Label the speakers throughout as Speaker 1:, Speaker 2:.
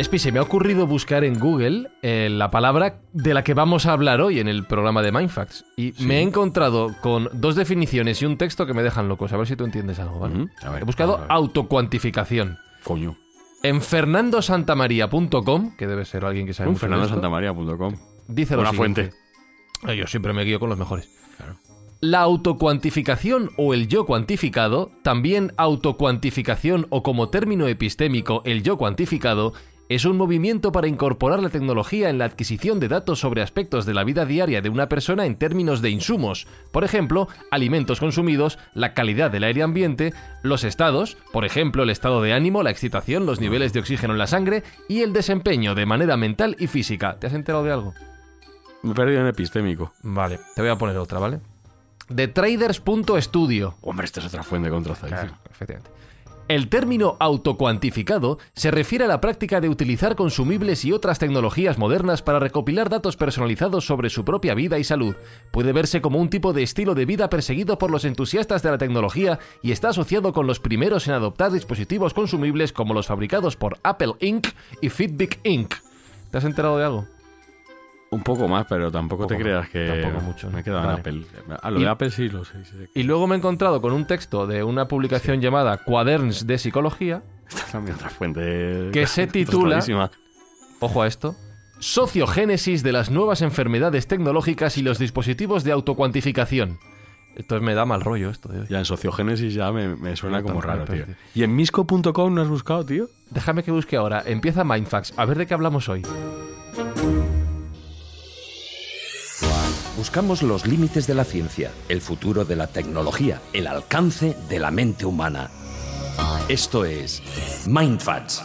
Speaker 1: Espi, se me ha ocurrido buscar en Google eh, la palabra de la que vamos a hablar hoy en el programa de Mindfacts. Y me he encontrado con dos definiciones y un texto que me dejan locos. A ver si tú entiendes algo, ¿vale?
Speaker 2: Ujú. A ver,
Speaker 1: he buscado
Speaker 2: a ver.
Speaker 1: autocuantificación.
Speaker 2: Coño.
Speaker 1: En fernandosantamaria.com, que debe ser alguien que sabe mucho esto,
Speaker 2: fernandosantamaria.com.
Speaker 1: dice lo siguiente.
Speaker 2: fuente.
Speaker 1: Yo siempre me guío con los mejores.
Speaker 2: Claro.
Speaker 1: La autocuantificación o el yo cuantificado, también autocuantificación o como término epistémico el yo cuantificado, es un movimiento para incorporar la tecnología en la adquisición de datos sobre aspectos de la vida diaria de una persona en términos de insumos, por ejemplo, alimentos consumidos, la calidad del aire ambiente, los estados, por ejemplo, el estado de ánimo, la excitación, los niveles de oxígeno en la sangre y el desempeño de manera mental y física. ¿Te has enterado de algo?
Speaker 2: Me he perdido en epistémico.
Speaker 1: Vale, te voy a poner otra, ¿vale? De traders.studio.
Speaker 2: Hombre, esta es otra fuente contrastadísima.
Speaker 1: efectivamente. El término autocuantificado se refiere a la práctica de utilizar consumibles y otras tecnologías modernas para recopilar datos personalizados sobre su propia vida y salud. Puede verse como un tipo de estilo de vida perseguido por los entusiastas de la tecnología y está asociado con los primeros en adoptar dispositivos consumibles como los fabricados por Apple Inc. y Fitbit Inc. ¿Te has enterado de algo?
Speaker 2: Un poco más, pero tampoco te creas que
Speaker 1: tampoco mucho,
Speaker 2: me he quedado
Speaker 1: Vale.
Speaker 2: en Apple. A lo
Speaker 1: Y-
Speaker 2: de Apple sí lo sé. sí.
Speaker 1: Y luego me he encontrado con un texto de una publicación llamada Quaderns de Psicología,
Speaker 2: Esta es también otra fuente
Speaker 1: Que se titula- ojo a esto, Sociogénesis de las nuevas enfermedades tecnológicas y los dispositivos de autocuantificación. Entonces me da mal rollo esto de hoy.
Speaker 2: Ya en sociogénesis ya me, me suena
Speaker 1: No,
Speaker 2: como raro, tío. ¿Y en misco.com no has buscado, tío?
Speaker 1: Déjame que busque ahora. Empieza Mindfax. A ver de qué hablamos hoy.
Speaker 3: Buscamos los límites de la ciencia, el futuro de la tecnología, el alcance de la mente humana. Esto es Mindfacts.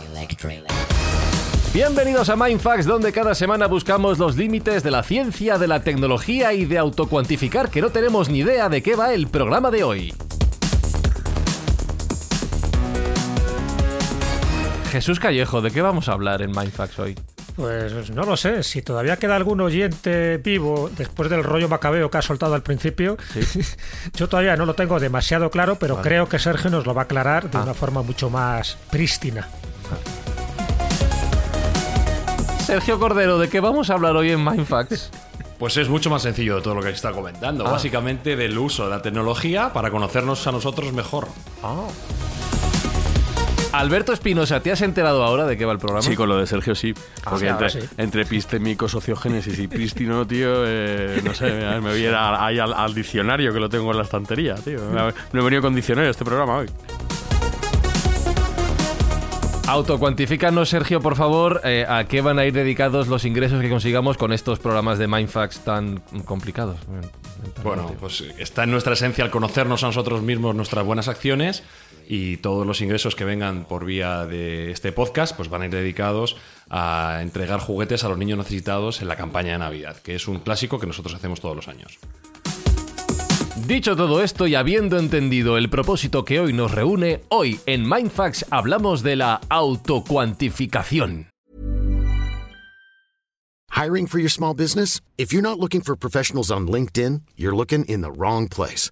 Speaker 1: Bienvenidos a Mindfax, donde cada semana buscamos los límites de la ciencia, de la tecnología y de autocuantificar que no tenemos ni idea de qué va el programa de hoy. Jesús Callejo, ¿de qué vamos a hablar en Mindfax hoy?
Speaker 4: Pues no lo sé, si todavía queda algún oyente vivo después del rollo macabeo que ha soltado al principio, yo todavía no lo tengo demasiado claro, pero creo que Sergio nos lo va a aclarar de
Speaker 1: Ah.
Speaker 4: una forma mucho más prístina.
Speaker 1: Sergio Cordero, ¿de qué vamos a hablar hoy en Mindfax?
Speaker 5: Pues es mucho más sencillo de todo lo que está comentando.
Speaker 1: Ah.
Speaker 5: Básicamente del uso de la tecnología para conocernos a nosotros mejor.
Speaker 1: Alberto Espinosa, ¿te has enterado ahora de qué va el programa?
Speaker 2: Sí, con lo de Sergio sí. Porque
Speaker 4: sí,
Speaker 2: entre,
Speaker 4: sí.
Speaker 2: entre epistémico, sociogénesis y prístino, tío, eh, no sé, me voy a ir a- ahí al, al diccionario que lo tengo en la estantería, tío. No he venido con diccionario a este programa hoy.
Speaker 1: Autocuantifícanos, Sergio, por favor, eh, a qué van a ir dedicados los ingresos que consigamos con estos programas de Mindfax tan complicados.
Speaker 5: Bueno, pues está en nuestra esencia el conocernos a nosotros mismos, nuestras buenas acciones y todos los ingresos que vengan por vía de este podcast pues van a ir dedicados a entregar juguetes a los niños necesitados en la campaña de Navidad, que es un clásico que nosotros hacemos todos los años.
Speaker 1: Dicho todo esto y habiendo entendido el propósito que hoy nos reúne, hoy en Mindfax hablamos de la autocuantificación.
Speaker 6: Hiring for your small business? If you're not looking for professionals on LinkedIn, you're looking in the wrong place.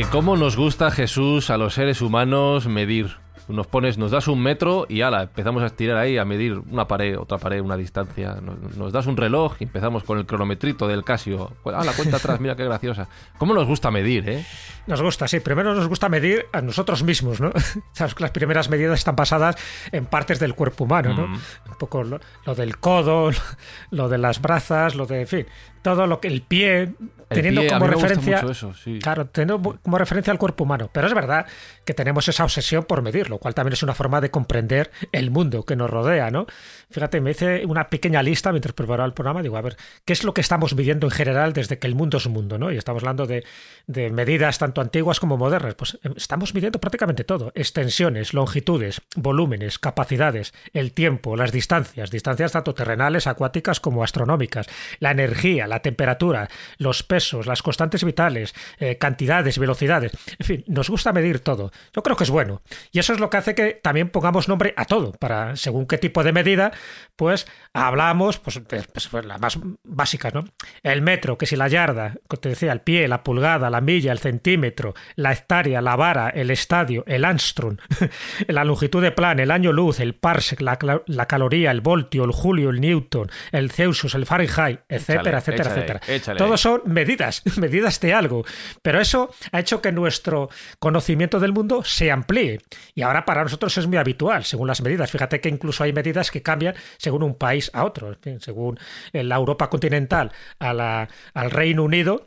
Speaker 1: Que cómo nos gusta Jesús a los seres humanos medir. Nos pones, nos das un metro y ala, empezamos a estirar ahí a medir una pared, otra pared, una distancia. Nos, nos das un reloj y empezamos con el cronometrito del Casio. Ah, la cuenta atrás, mira qué graciosa. ¿Cómo nos gusta medir, eh?
Speaker 4: Nos gusta, sí. Primero nos gusta medir a nosotros mismos, ¿no? Sabes que las primeras medidas están basadas en partes del cuerpo humano, ¿no?
Speaker 1: Mm.
Speaker 4: Un poco lo, lo del codo, lo de las brazas, lo de, en fin, todo lo que el pie, teniendo
Speaker 1: pie,
Speaker 4: como referencia,
Speaker 1: eso, sí.
Speaker 4: claro, teniendo como referencia al cuerpo humano. Pero es verdad que tenemos esa obsesión por medir, lo cual también es una forma de comprender el mundo que nos rodea, ¿no? Fíjate, me hice una pequeña lista mientras preparaba el programa, digo, a ver, ¿qué es lo que estamos midiendo en general desde que el mundo es mundo, ¿no? Y estamos hablando de, de medidas tanto antiguas como modernas. Pues eh, estamos midiendo prácticamente todo. Extensiones, longitudes, volúmenes, capacidades, el tiempo, las distancias, distancias tanto terrenales, acuáticas como astronómicas, la energía, la temperatura, los pesos, las constantes vitales, eh, cantidades, velocidades. En fin, nos gusta medir todo. Yo creo que es bueno. Y eso es lo que hace que también pongamos nombre a todo, para según qué tipo de medida, pues hablamos, pues, de- pues, las más básicas, ¿no? El metro, que si la yarda, que te decía, el pie, la pulgada, la milla, el centímetro, la hectárea, la vara, el estadio, el Armstrong, la longitud de plan, el año luz, el parsec, la, caloría, el voltio, el julio, el newton, el Celsius, el Fahrenheit, etcétera,
Speaker 1: Échale,
Speaker 4: etcétera,
Speaker 1: échale,
Speaker 4: etcétera.
Speaker 1: échale.
Speaker 4: Son medidas, medidas de algo. Pero eso ha hecho que nuestro conocimiento del mundo se amplíe. Y ahora para nosotros es muy habitual, según las medidas. Fíjate que incluso hay medidas que cambian según un país a otro. En fin, según eh, la Europa continental a la- al Reino Unido,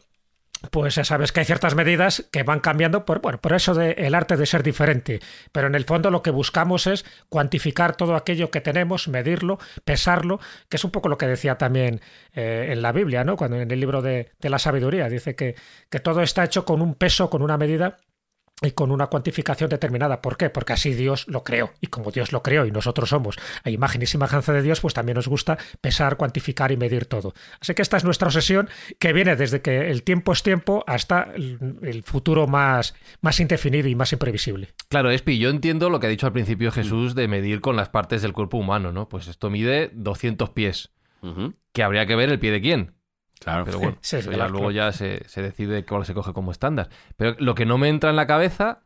Speaker 4: pues ya sabes que hay ciertas medidas que van cambiando por, bueno, por eso de el arte de ser diferente. Pero en el fondo lo que buscamos es cuantificar todo aquello que tenemos, medirlo, pesarlo, que es un poco lo que decía también eh, en la Biblia, ¿no? Cuando en el libro de, de la sabiduría dice que, que todo está hecho con un peso, con una medida y con una cuantificación determinada. ¿Por qué? Porque así Dios lo creó. Y como Dios lo creó y nosotros somos a imagen y semejanza de Dios, pues también nos gusta pesar, cuantificar y medir todo. Así que esta es nuestra obsesión que viene desde que el tiempo es tiempo hasta el, futuro más, más indefinido y más imprevisible.
Speaker 1: Claro, Espi, yo entiendo lo que ha dicho al principio Jesús de medir con las partes del cuerpo humano, ¿no? Pues esto mide 200 pies.
Speaker 2: Ujú.
Speaker 1: Que habría que ver el pie de quién.
Speaker 2: Claro.
Speaker 1: Pero bueno,
Speaker 4: Sí,
Speaker 1: eso ya
Speaker 4: claro,
Speaker 1: luego ya se, se decide cuál se coge como estándar. Pero lo que no me entra en la cabeza.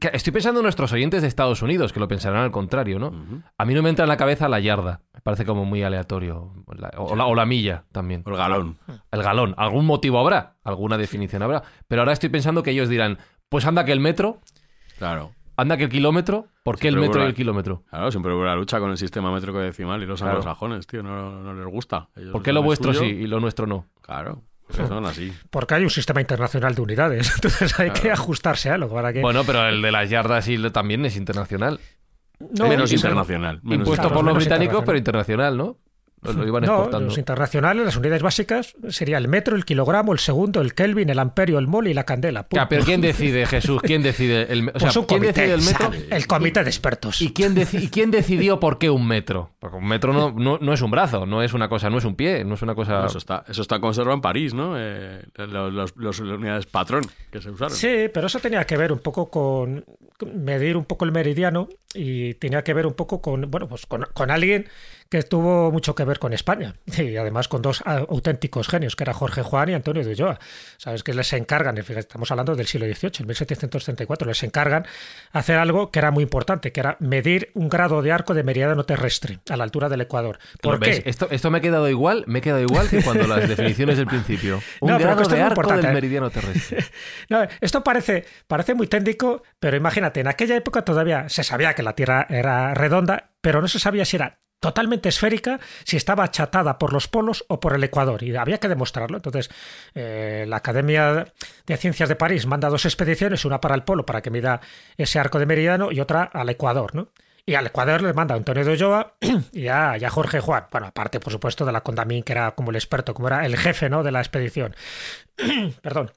Speaker 1: que estoy pensando en nuestros oyentes de Estados Unidos, que lo pensarán al contrario, ¿no? A mí no me entra en la cabeza la yarda. Me parece como muy aleatorio. La- o, la, o la milla también.
Speaker 2: O el galón.
Speaker 1: El galón. Algún motivo habrá, alguna definición habrá. Pero ahora estoy pensando que ellos dirán: Pues anda que el metro,
Speaker 2: Claro.
Speaker 1: Anda que el kilómetro. ¿Por qué el metro y el kilómetro?
Speaker 2: Claro, siempre hubo la lucha con el sistema métrico decimal y los
Speaker 1: Claro.
Speaker 2: anglosajones, tío. No, no les gusta. Ellos
Speaker 1: ¿Por qué lo vuestro sí y lo nuestro no?
Speaker 2: Claro. son así.
Speaker 4: Porque hay un sistema internacional de unidades. Entonces hay que ajustarse a algo para que.
Speaker 1: Bueno, pero el de las yardas y lo- también es internacional.
Speaker 4: No,
Speaker 2: menos internacional. menos
Speaker 1: Impuesto
Speaker 4: Claro,
Speaker 1: por los británicos, pero internacional, ¿no? Lo, iban
Speaker 4: No,
Speaker 1: exportando.
Speaker 4: los internacionales, las unidades básicas, sería el metro, el kilogramo, el segundo, el kelvin, el amperio, el mol y la candela. punto.
Speaker 1: Ya, pero ¿quién decide, Jesús? ¿Quién decide el, o sea,
Speaker 4: Pues
Speaker 1: ¿quién decide el metro?
Speaker 4: El comité de expertos.
Speaker 1: ¿Y quién, deci- y quién decidió por qué un metro? Porque un metro no, no, no es un brazo, no es una cosa, no es un pie, no es una cosa...
Speaker 2: Eso está, eso está conservado en París, ¿no? Eh, los, los- los- las unidades patrón que se usaron.
Speaker 4: Sí, pero eso tenía que ver un poco con con medir un poco el meridiano y tenía que ver un poco con, bueno, pues con, con alguien que tuvo mucho que ver con España y además con dos auténticos genios, que era Jorge Juan y Antonio de Ulloa. Sabes que les encargan, estamos hablando del siglo XVIII, en 1734, les encargan hacer algo que era muy importante, que era medir un grado de arco de meridiano terrestre a la altura del Ecuador. ¿Por qué?
Speaker 1: Esto, esto me ha quedado igual, me he quedado igual que cuando las definiciones del principio. Un
Speaker 4: No,
Speaker 1: grado de arco del
Speaker 4: ¿eh?
Speaker 1: meridiano terrestre.
Speaker 4: No, esto parece, parece muy técnico, pero imagínate, en aquella época todavía se sabía que la Tierra era redonda, pero no se sabía si era totalmente esférica, si estaba achatada por los polos o por el Ecuador, y había que demostrarlo. Entonces, eh, la Academia de Ciencias de París manda dos expediciones, una para el polo, para que mida ese arco de meridiano, y otra al Ecuador, ¿no? Y al Ecuador les manda a Antonio de Ulloa y a, y a Jorge Juan. Bueno, aparte, por supuesto, de la Condamín, que era como el experto, como era el jefe ¿no? de la expedición. Perdón.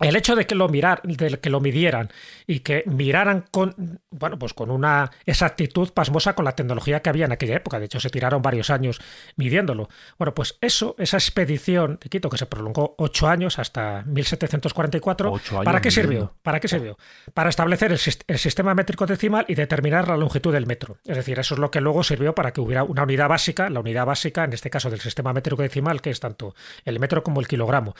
Speaker 4: El hecho de que lo mirar, de que lo midieran y que miraran con bueno, pues con una exactitud pasmosa con la tecnología que había en aquella época. De hecho, se tiraron varios años midiéndolo. Bueno, pues eso, esa expedición de Quito, que se prolongó ocho años hasta 1744, ¿para qué sirvió? ¿Para qué sirvió? Para establecer el, el, sistema métrico decimal y determinar la longitud del metro. Es decir, eso es lo que luego sirvió para que hubiera una unidad básica, la unidad básica, en este caso del sistema métrico decimal, que es tanto el metro como el kilogramo.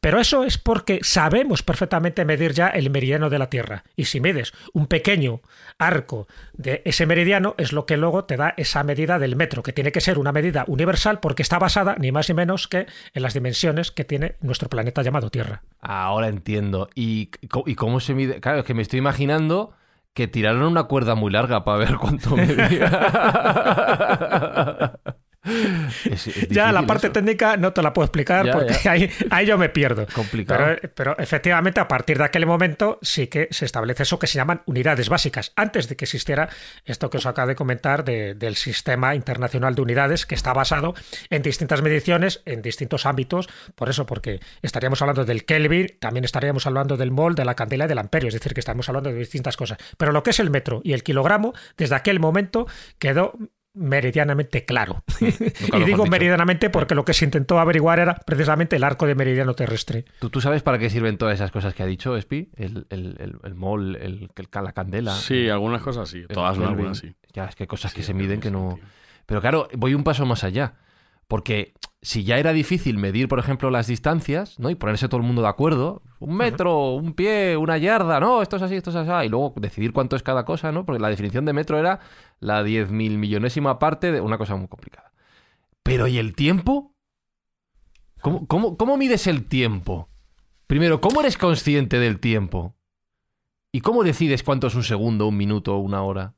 Speaker 4: Pero eso es porque sabemos perfectamente medir ya el meridiano de la Tierra. Y si mides un pequeño arco de ese meridiano, es lo que luego te da esa medida del metro, que tiene que ser una medida universal porque está basada ni más ni menos que en las dimensiones que tiene nuestro planeta llamado Tierra.
Speaker 1: Ahora entiendo. ¿Y, y cómo se mide? Claro, es que me estoy imaginando que tiraron una cuerda muy larga para ver cuánto medía.
Speaker 4: ya la parte técnica no te la puedo explicar porque Ahí, yo me pierdo.
Speaker 1: Complicado.
Speaker 4: Pero, efectivamente, a partir de aquel momento sí que se establece eso que se llaman unidades básicas. Antes de que existiera esto que os acabo de comentar del sistema internacional de unidades, que está basado en distintas mediciones, en distintos ámbitos. Por eso, porque estaríamos hablando del Kelvin, también estaríamos hablando del mol, de la candela y del amperio. Es decir, que estamos hablando de distintas cosas. Pero lo que es el metro y el kilogramo, desde aquel momento quedó meridianamente claro. y digo meridianamente porque lo que se intentó averiguar era precisamente el arco de meridiano terrestre.
Speaker 1: ¿Tú, tú sabes para qué sirven todas esas cosas que ha dicho Espi? El, el, el, mol, el, la candela.
Speaker 2: Sí, algunas cosas sí. Todas no, algunas sí.
Speaker 1: Ya, es que hay cosas que se miden que no... Pero claro, voy un paso más allá. Porque si ya era difícil medir, por ejemplo, las distancias, ¿no? Y ponerse todo el mundo de acuerdo, un metro, un pie, una yarda, no, esto es así, esto es así, y luego decidir cuánto es cada cosa, ¿no? Porque la definición de metro era la diez mil millonésima parte de una cosa muy complicada. Pero ¿y el tiempo? ¿Cómo, cómo, cómo mides el tiempo? Primero, ¿cómo eres consciente del tiempo? ¿Y cómo decides cuánto es un segundo, un minuto, una hora?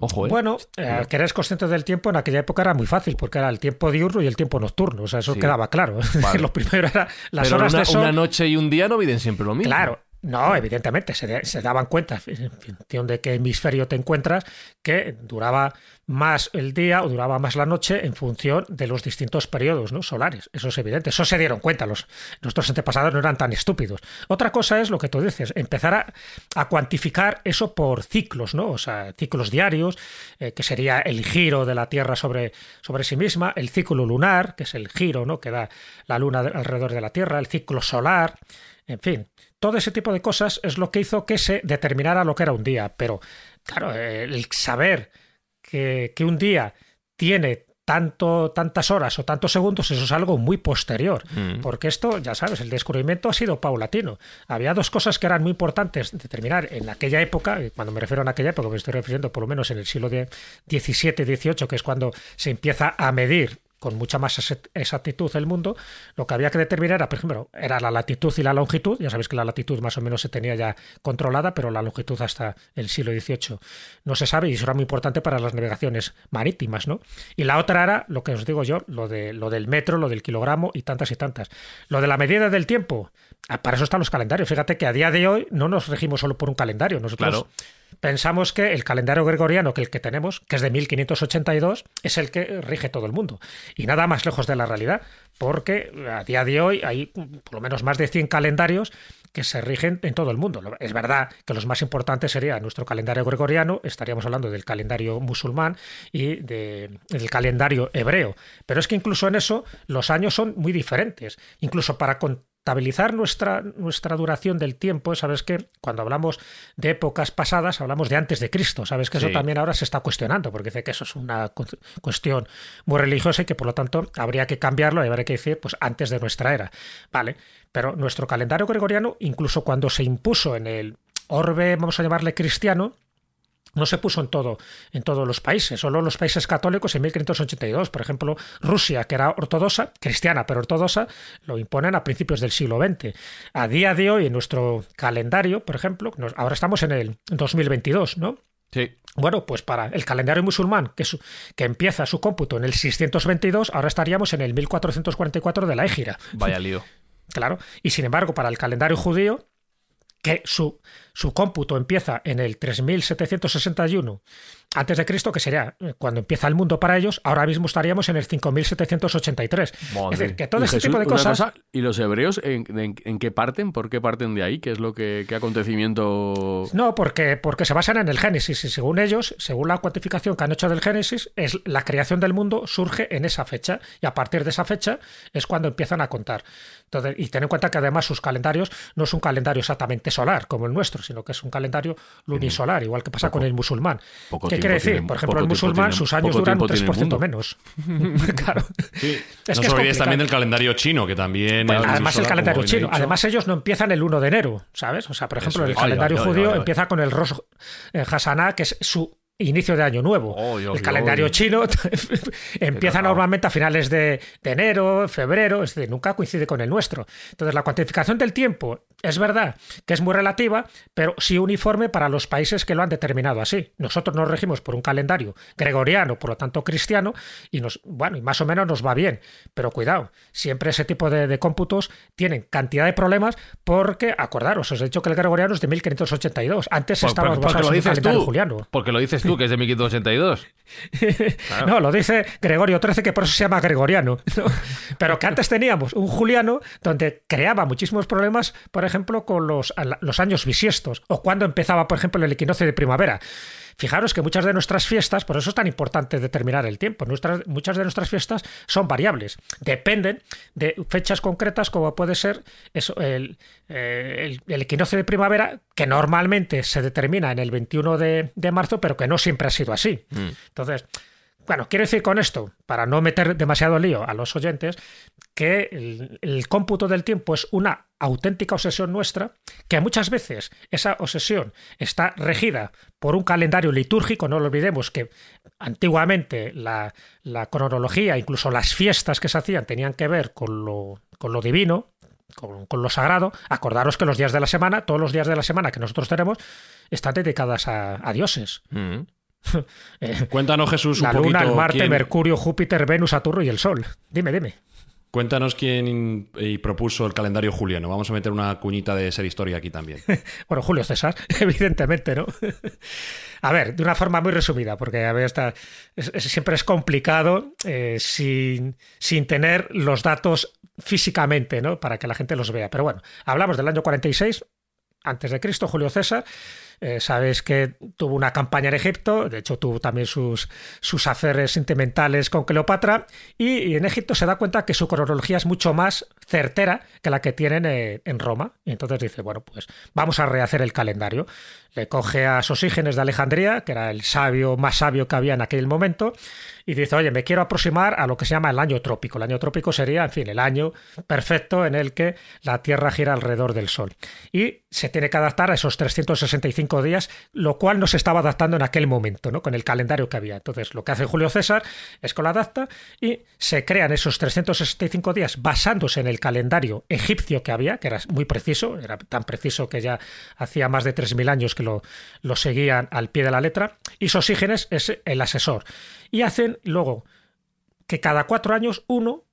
Speaker 1: Ojo, ¿eh?
Speaker 4: Bueno, eh, que eres consciente del tiempo en aquella época era muy fácil, porque era el tiempo diurno y el tiempo nocturno. O sea, eso quedaba claro. lo primero era las horas
Speaker 1: una,
Speaker 4: de sol.
Speaker 1: Una noche y un día no miden siempre lo mismo.
Speaker 4: Claro, no, evidentemente, se, daban cuenta, en función de qué hemisferio te encuentras, que duraba más el día o duraba más la noche en función de los distintos periodos ¿no? solares. Eso es evidente, eso se dieron cuenta, los, nuestros antepasados no eran tan estúpidos. Otra cosa es lo que tú dices, empezar a, cuantificar eso por ciclos, ¿no? o sea, ciclos diarios, eh, que sería el giro de la Tierra sobre, sobre sí misma, el ciclo lunar, que es el giro ¿no? que da la Luna alrededor de la Tierra, el ciclo solar, en fin, todo ese tipo de cosas es lo que hizo que se determinara lo que era un día. Pero, claro, el saber que, un día tiene tanto, tantas horas o tantos segundos, eso es algo muy posterior. Mm. Porque esto, ya sabes, el descubrimiento ha sido paulatino. Había dos cosas que eran muy importantes determinar en aquella época, y cuando me refiero a aquella época, me estoy refiriendo por lo menos en el siglo XVII-XVIII, que es cuando se empieza a medir con mucha más exactitud el mundo, lo que había que determinar era, por ejemplo, era la latitud y la longitud. Ya sabéis que la latitud más o menos se tenía ya controlada, pero la longitud hasta el siglo XVIII no se sabe y eso era muy importante para las navegaciones marítimas, ¿no? Y la otra era, lo que os digo yo, lo, de, lo del metro, lo del kilogramo y tantas y tantas. Lo de la medida del tiempo, para eso están los calendarios. Fíjate que a día de hoy no nos regimos solo por un calendario. Nosotros pensamos que el calendario gregoriano, que el que tenemos, que es de 1582, es el que rige todo el mundo. Y nada más lejos de la realidad, porque a día de hoy hay por lo menos más de 100 calendarios que se rigen en todo el mundo. Es verdad que los más importantes sería nuestro calendario gregoriano, estaríamos hablando del calendario musulmán y del calendario hebreo, pero es que incluso en eso los años son muy diferentes. Incluso para estabilizar nuestra, nuestra duración del tiempo, sabes que cuando hablamos de épocas pasadas, hablamos de antes de Cristo, sabes que eso también ahora se está cuestionando, porque dice que eso es una cuestión muy religiosa y que por lo tanto habría que cambiarlo y habría que decir pues antes de nuestra era. Vale, pero nuestro calendario gregoriano, incluso cuando se impuso en el orbe, vamos a llamarle cristiano, no se puso en todo en todos los países, solo los países católicos en 1582. Por ejemplo, Rusia, que era ortodoxa, cristiana pero ortodoxa, lo imponen a principios del siglo XX. A día de hoy, en nuestro calendario, por ejemplo, ahora estamos en el 2022, ¿no?
Speaker 1: Sí.
Speaker 4: Bueno, pues para el calendario musulmán, que, que empieza su cómputo en el 622, ahora estaríamos en el 1444 de la Égira.
Speaker 1: Vaya lío.
Speaker 4: claro. Y sin embargo, para el calendario judío, que su, su cómputo empieza en el 3761 antes de Cristo, que sería eh, cuando empieza el mundo para ellos, ahora mismo estaríamos en el 5783. Es decir, que todo este
Speaker 2: Jesús,
Speaker 4: tipo de cosas...
Speaker 2: cosa, ¿Y los hebreos en, en- en qué parten? ¿Por qué parten de ahí? ¿Qué es lo que qué acontecimiento?
Speaker 4: No, porque, porque se basan en el Génesis y según ellos, según la cuantificación que han hecho del Génesis, es la creación del mundo surge en esa fecha y a partir de esa fecha es cuando empiezan a contar. Entonces, y ten en cuenta que además sus calendarios no es un calendario exactamente solar como el nuestro, sino que es un calendario lunisolar, igual que pasa con el musulmán. ¿Qué quiere decir?
Speaker 2: tiene-
Speaker 4: Por ejemplo, el musulmán,
Speaker 2: tiene-
Speaker 4: sus años duran un
Speaker 2: tiempo tiene el
Speaker 4: 3% menos. claro.
Speaker 5: no
Speaker 4: Es que es
Speaker 5: también del calendario chino, que también.
Speaker 4: Bueno,
Speaker 5: es
Speaker 4: además el calendario chino. Además ellos no empiezan el 1 de enero, ¿sabes? O sea, por ejemplo,
Speaker 5: Eso
Speaker 4: el calendario
Speaker 2: Ay,
Speaker 4: judío
Speaker 2: ay,
Speaker 4: empieza con el Rosh eh, Hashanah, que es su inicio de año nuevo. El calendario chino empieza normalmente a finales de, de enero, febrero, es decir, nunca coincide con el nuestro. Entonces, la cuantificación del tiempo es verdad que es muy relativa, pero sí uniforme para los países que lo han determinado así. Nosotros nos regimos por un calendario gregoriano, por lo tanto cristiano, y nos, bueno, y más o menos nos va bien. Pero cuidado, siempre ese tipo de, de cómputos tienen cantidad de problemas porque, acordaros, os he dicho que el gregoriano es de 1582. Antes
Speaker 1: Por-
Speaker 4: estábamos
Speaker 1: por-
Speaker 4: basados en
Speaker 1: dices
Speaker 4: calendario
Speaker 1: tú.
Speaker 4: juliano.
Speaker 1: Porque lo dices tú, que es de 1582.
Speaker 4: No, lo dice Gregorio XIII, que por eso se llama gregoriano. ¿no? Pero que antes teníamos un juliano donde creaba muchísimos problemas, por ejemplo, con los, los años bisiestos, o cuando empezaba, por ejemplo, el equinoccio de primavera. Fijaros que muchas de nuestras fiestas, por eso es tan importante determinar el tiempo, nuestras, muchas de nuestras fiestas son variables, dependen de fechas concretas como puede ser eso, el, eh, el- el equinoccio de primavera, que normalmente se determina en el 21 de, de marzo, pero que no siempre ha sido así. Entonces, bueno, quiero decir con esto, para no meter demasiado lío a los oyentes, que el, el cómputo del tiempo es una auténtica obsesión nuestra, que muchas veces esa obsesión está regida por un calendario litúrgico, no lo olvidemos que antiguamente la, la cronología, incluso las fiestas que se hacían, tenían que ver con lo, con lo divino, con, con lo sagrado. Acordaros que los días de la semana, todos los días de la semana que nosotros tenemos, están dedicadas a, a dioses.
Speaker 1: Mm.
Speaker 4: Eh,
Speaker 5: Cuéntanos, Jesús, un
Speaker 4: la
Speaker 5: poquito.
Speaker 4: Luna, el Marte,
Speaker 5: quién-
Speaker 4: Mercurio, Júpiter, Venus, Saturno y el Sol. Dime, dime.
Speaker 5: Cuéntanos quién y propuso el calendario juliano. Vamos a meter una cuñita de ser historia aquí también.
Speaker 4: Bueno, Julio César, evidentemente, ¿no? A ver, de una forma muy resumida, porque a ver, esta- es- es- siempre es complicado eh, sin, sin tener los datos físicamente, ¿no? Para que la gente los vea. Pero bueno, hablamos del año 46, antes de Cristo, Julio César. Eh, sabes que tuvo una campaña en Egipto, de hecho tuvo también sus, sus sentimentales con Cleopatra, y en Egipto se da cuenta que su cronología es mucho más certera que la que tienen eh, en Roma. Y entonces dice, bueno, pues vamos a rehacer el calendario. Le coge a Sosígenes de Alejandría, que era el sabio más sabio que había en aquel momento, y dice, oye, me quiero aproximar a lo que se llama el año trópico. El año trópico sería, en fin, el año perfecto en el que la Tierra gira alrededor del Sol. Y se tiene que adaptar a esos 365 días, lo cual no se estaba adaptando en aquel momento, ¿no? Con el calendario que había. Entonces, lo que hace Julio César es que lo adapta y se crean esos 365 días basándose en el calendario egipcio que había, que era muy preciso, era tan preciso que ya hacía más de 3.000 años que lo, lo seguían al pie de la letra, y Sosígenes es el asesor. Y hacen luego que cada cuatro años uno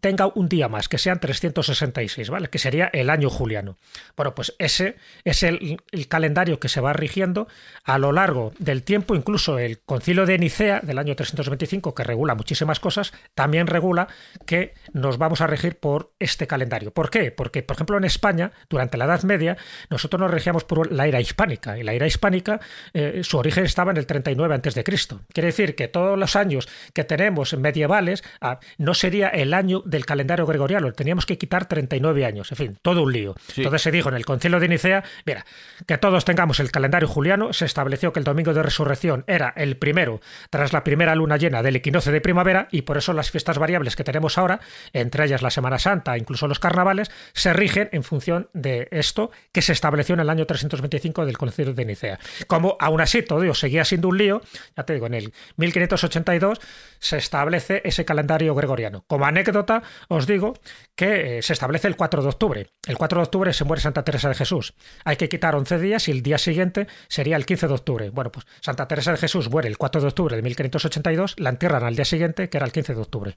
Speaker 4: tenga un día más, que sean 366, ¿vale? Que sería el año juliano. Bueno, pues ese es el, el, calendario que se va rigiendo a lo largo del tiempo, incluso el concilio de Nicea del año 325, que regula muchísimas cosas, también regula que nos vamos a regir por este calendario. ¿Por qué? Porque, por ejemplo, en España, durante la Edad Media, nosotros nos regíamos por la era hispánica, y la era hispánica, eh, su origen estaba en el 39 a.C. Quiere decir que todos los años que tenemos medievales ah, no sería el año del calendario gregoriano, teníamos que quitar 39 años, en fin, todo un lío. Sí. Entonces se dijo en el concilio de Nicea, mira, que todos tengamos el calendario juliano, se estableció que el domingo de resurrección era el primero tras la primera luna llena del equinoccio de primavera y por eso las fiestas variables que tenemos ahora, entre ellas la Semana Santa, incluso los carnavales, se rigen en función de esto que se estableció en el año 325 del concilio de Nicea. Como aún así todo Dios seguía siendo un lío, ya te digo, en el 1582 se establece ese calendario gregoriano. Como anécdota anécdota, os digo que eh, se establece el 4 de octubre. El 4 de octubre se muere Santa Teresa de Jesús. Hay que quitar 11 días y el día siguiente sería el 15 de octubre. Bueno, pues Santa Teresa de Jesús muere el 4 de octubre de 1582, la entierran al día siguiente, que era el 15 de octubre.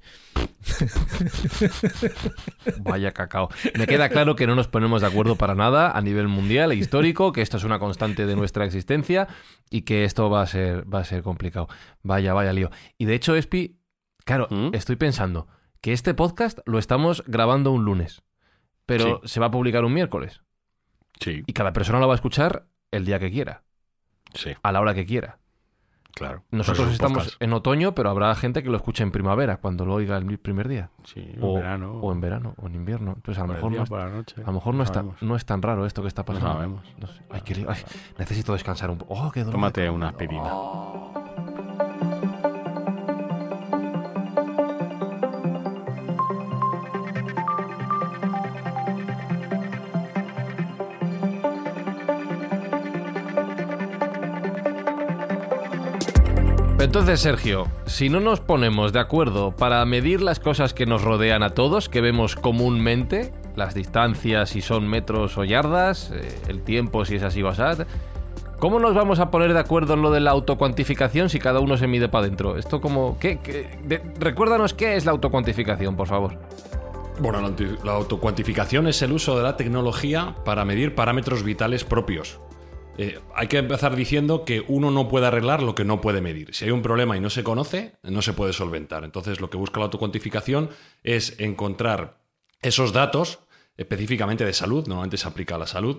Speaker 1: Vaya cacao. Me queda claro que no nos ponemos de acuerdo para nada a nivel mundial e histórico, que esto es una constante de nuestra existencia y que esto va a ser, va a ser complicado. Vaya, vaya lío. Y de hecho, Espi, claro,
Speaker 2: ¿Mm?
Speaker 1: estoy pensando que este podcast lo estamos grabando un lunes, pero se va a publicar un miércoles.
Speaker 2: Sí,
Speaker 1: Y cada persona lo va a escuchar el día que quiera,
Speaker 2: sí,
Speaker 1: a la hora que quiera.
Speaker 2: claro.
Speaker 1: Nosotros
Speaker 2: Por eso es
Speaker 1: estamos
Speaker 2: podcast.
Speaker 1: en otoño, pero habrá gente que lo escuche en primavera, cuando lo oiga el primer día.
Speaker 2: Sí, en
Speaker 1: O,
Speaker 2: verano.
Speaker 1: o en verano, o en invierno. Entonces a lo mejor no, es- a lo mejor no, está,
Speaker 2: sabemos.
Speaker 1: no es tan raro esto que está pasando.
Speaker 2: sabemos.
Speaker 1: No sé. Ay, lío. Ay, necesito descansar un poco. Oh, qué dolor.
Speaker 2: Tómate una aspirina.
Speaker 1: Entonces, Sergio, si no nos ponemos de acuerdo para medir las cosas que nos rodean a todos, que vemos comúnmente, las distancias, si son metros o yardas, eh, el tiempo, si es así o así, ¿cómo nos vamos a poner de acuerdo en lo de la autocuantificación si cada uno se mide para adentro? Esto como... ¿qué, recuérdanos qué es la autocuantificación, por favor.
Speaker 5: Bueno, la autocuantificación es el uso de la tecnología para medir parámetros vitales propios. Eh, hay que empezar diciendo que uno no puede arreglar lo que no puede medir. Si hay un problema y no se conoce, no se puede solventar. Entonces, lo que busca la autocuantificación es encontrar esos datos, específicamente de salud, normalmente se aplica a la salud,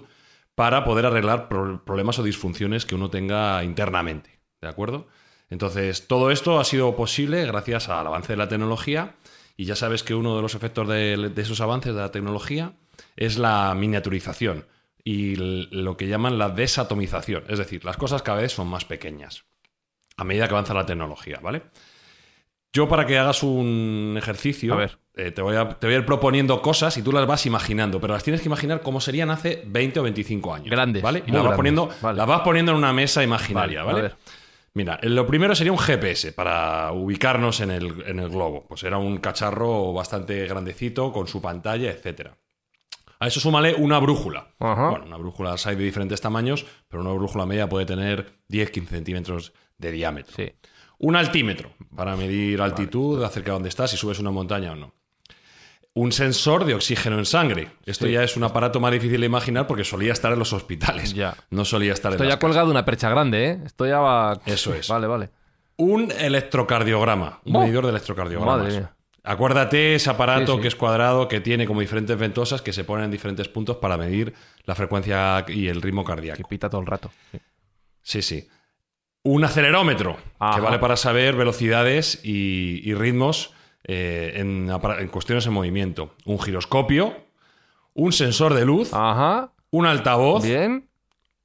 Speaker 5: para poder arreglar pro- problemas o disfunciones que uno tenga internamente. ¿De acuerdo? Entonces, todo esto ha sido posible gracias al avance de la tecnología y ya sabes que uno de los efectos de esos avances de la tecnología es la miniaturización y lo que llaman la desatomización. Es decir, las cosas cada vez son más pequeñas a medida que avanza la tecnología, ¿vale? Yo para que hagas un ejercicio,
Speaker 1: A ver.
Speaker 5: eh, te, voy a, te voy a ir proponiendo cosas y tú las vas imaginando, pero las tienes que imaginar como serían hace 20 o 25 años.
Speaker 1: Grandes,
Speaker 5: ¿vale? Y las vas,
Speaker 1: grandes,
Speaker 5: poniendo,
Speaker 1: vale.
Speaker 5: las vas poniendo en una mesa imaginaria,
Speaker 1: Vale,
Speaker 5: ¿vale?
Speaker 1: a ver.
Speaker 5: Mira, lo primero sería un GPS para ubicarnos en el, en el globo. Pues era un cacharro bastante grandecito con su pantalla, etcétera. A eso súmale una brújula.
Speaker 1: Ajá.
Speaker 5: Bueno, una brújula hay de diferentes tamaños, pero una brújula media puede tener 10-15 centímetros de diámetro.
Speaker 1: Sí.
Speaker 5: Un altímetro para medir altitud acerca de dónde estás, si subes una montaña o no. Un sensor de oxígeno en sangre. Esto
Speaker 1: Sí.
Speaker 5: ya es un aparato más difícil de imaginar porque solía estar en los hospitales.
Speaker 1: Ya.
Speaker 5: No solía estar
Speaker 1: Esto
Speaker 5: en
Speaker 1: ya
Speaker 5: las casas.
Speaker 1: colgado de una percha grande, ¿eh? Esto ya va...
Speaker 5: Eso es.
Speaker 1: Vale, vale.
Speaker 5: Un electrocardiograma. Un
Speaker 1: ¡Oh!
Speaker 5: medidor de electrocardiogramas.
Speaker 1: Madre mía.
Speaker 5: Acuérdate ese aparato
Speaker 1: Sí, sí.
Speaker 5: que es cuadrado, que tiene como diferentes ventosas que se ponen en diferentes puntos para medir la frecuencia y el ritmo
Speaker 1: Que
Speaker 5: cardíaco.
Speaker 1: pita todo el rato. Sí.
Speaker 5: Sí. Un acelerómetro,
Speaker 1: Ajá.
Speaker 5: que vale para saber velocidades y, y ritmos eh, en, cuestiones en movimiento. Un giroscopio, un sensor de luz,
Speaker 1: Ajá.
Speaker 5: un altavoz,
Speaker 1: Bien.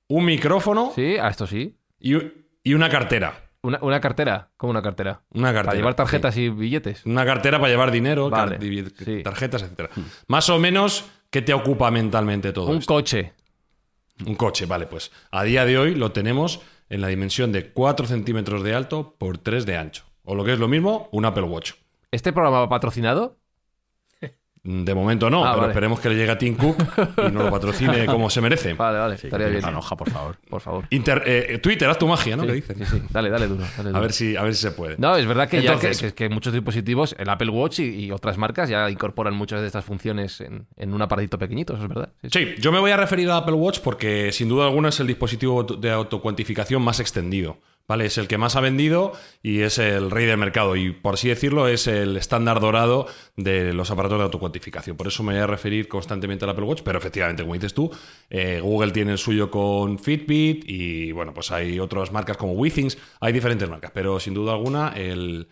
Speaker 5: un micrófono
Speaker 1: Sí, a esto sí.
Speaker 5: y una cartera.
Speaker 1: Una, una cartera. ¿Cómo una cartera?
Speaker 5: Una cartera.
Speaker 1: Para llevar
Speaker 5: sí.
Speaker 1: tarjetas y billetes.
Speaker 5: Una cartera para llevar dinero,
Speaker 1: Vale, sí.
Speaker 5: tarjetas, etcétera. Más o menos, ¿qué te ocupa mentalmente todo
Speaker 1: Un
Speaker 5: esto?
Speaker 1: coche.
Speaker 5: Un coche, vale, pues a día de hoy lo tenemos en la dimensión de 4 centímetros de alto por 3 de ancho. O lo que es lo mismo, un Apple Watch.
Speaker 1: ¿Este programa va patrocinado?
Speaker 5: De momento no,
Speaker 1: Ah,
Speaker 5: pero
Speaker 1: vale.
Speaker 5: esperemos que le llegue a Tim Cook y nos lo patrocine como se merece.
Speaker 1: Vale, vale. Estaría bien.
Speaker 2: Una hoja, por favor.
Speaker 1: Por favor.
Speaker 5: Inter- eh, Twitter, haz tu magia, ¿no?
Speaker 1: Sí,
Speaker 5: ¿Qué dices?
Speaker 1: sí, sí. Dale, dale duro. dale
Speaker 5: A ver, si, a ver si se puede.
Speaker 1: No, es verdad que
Speaker 5: Entonces-
Speaker 1: ya que, que- que muchos dispositivos, el Apple Watch y, y otras marcas ya incorporan muchas de estas funciones en, en un aparatito pequeñito, eso es verdad. Sí, sí.
Speaker 5: Sí, yo me voy a referir al Apple Watch porque sin duda alguna es el dispositivo de autocuantificación más extendido. ¿Vale? Es el que más ha vendido y es el rey del mercado. Y por así decirlo, es el estándar dorado de los aparatos de autocuantificación. Por eso me voy a referir constantemente al Apple Watch. Pero efectivamente, como dices tú, eh, Google tiene el suyo con Fitbit y bueno, pues hay otras marcas como Withings. Hay diferentes marcas. Pero sin duda alguna, el,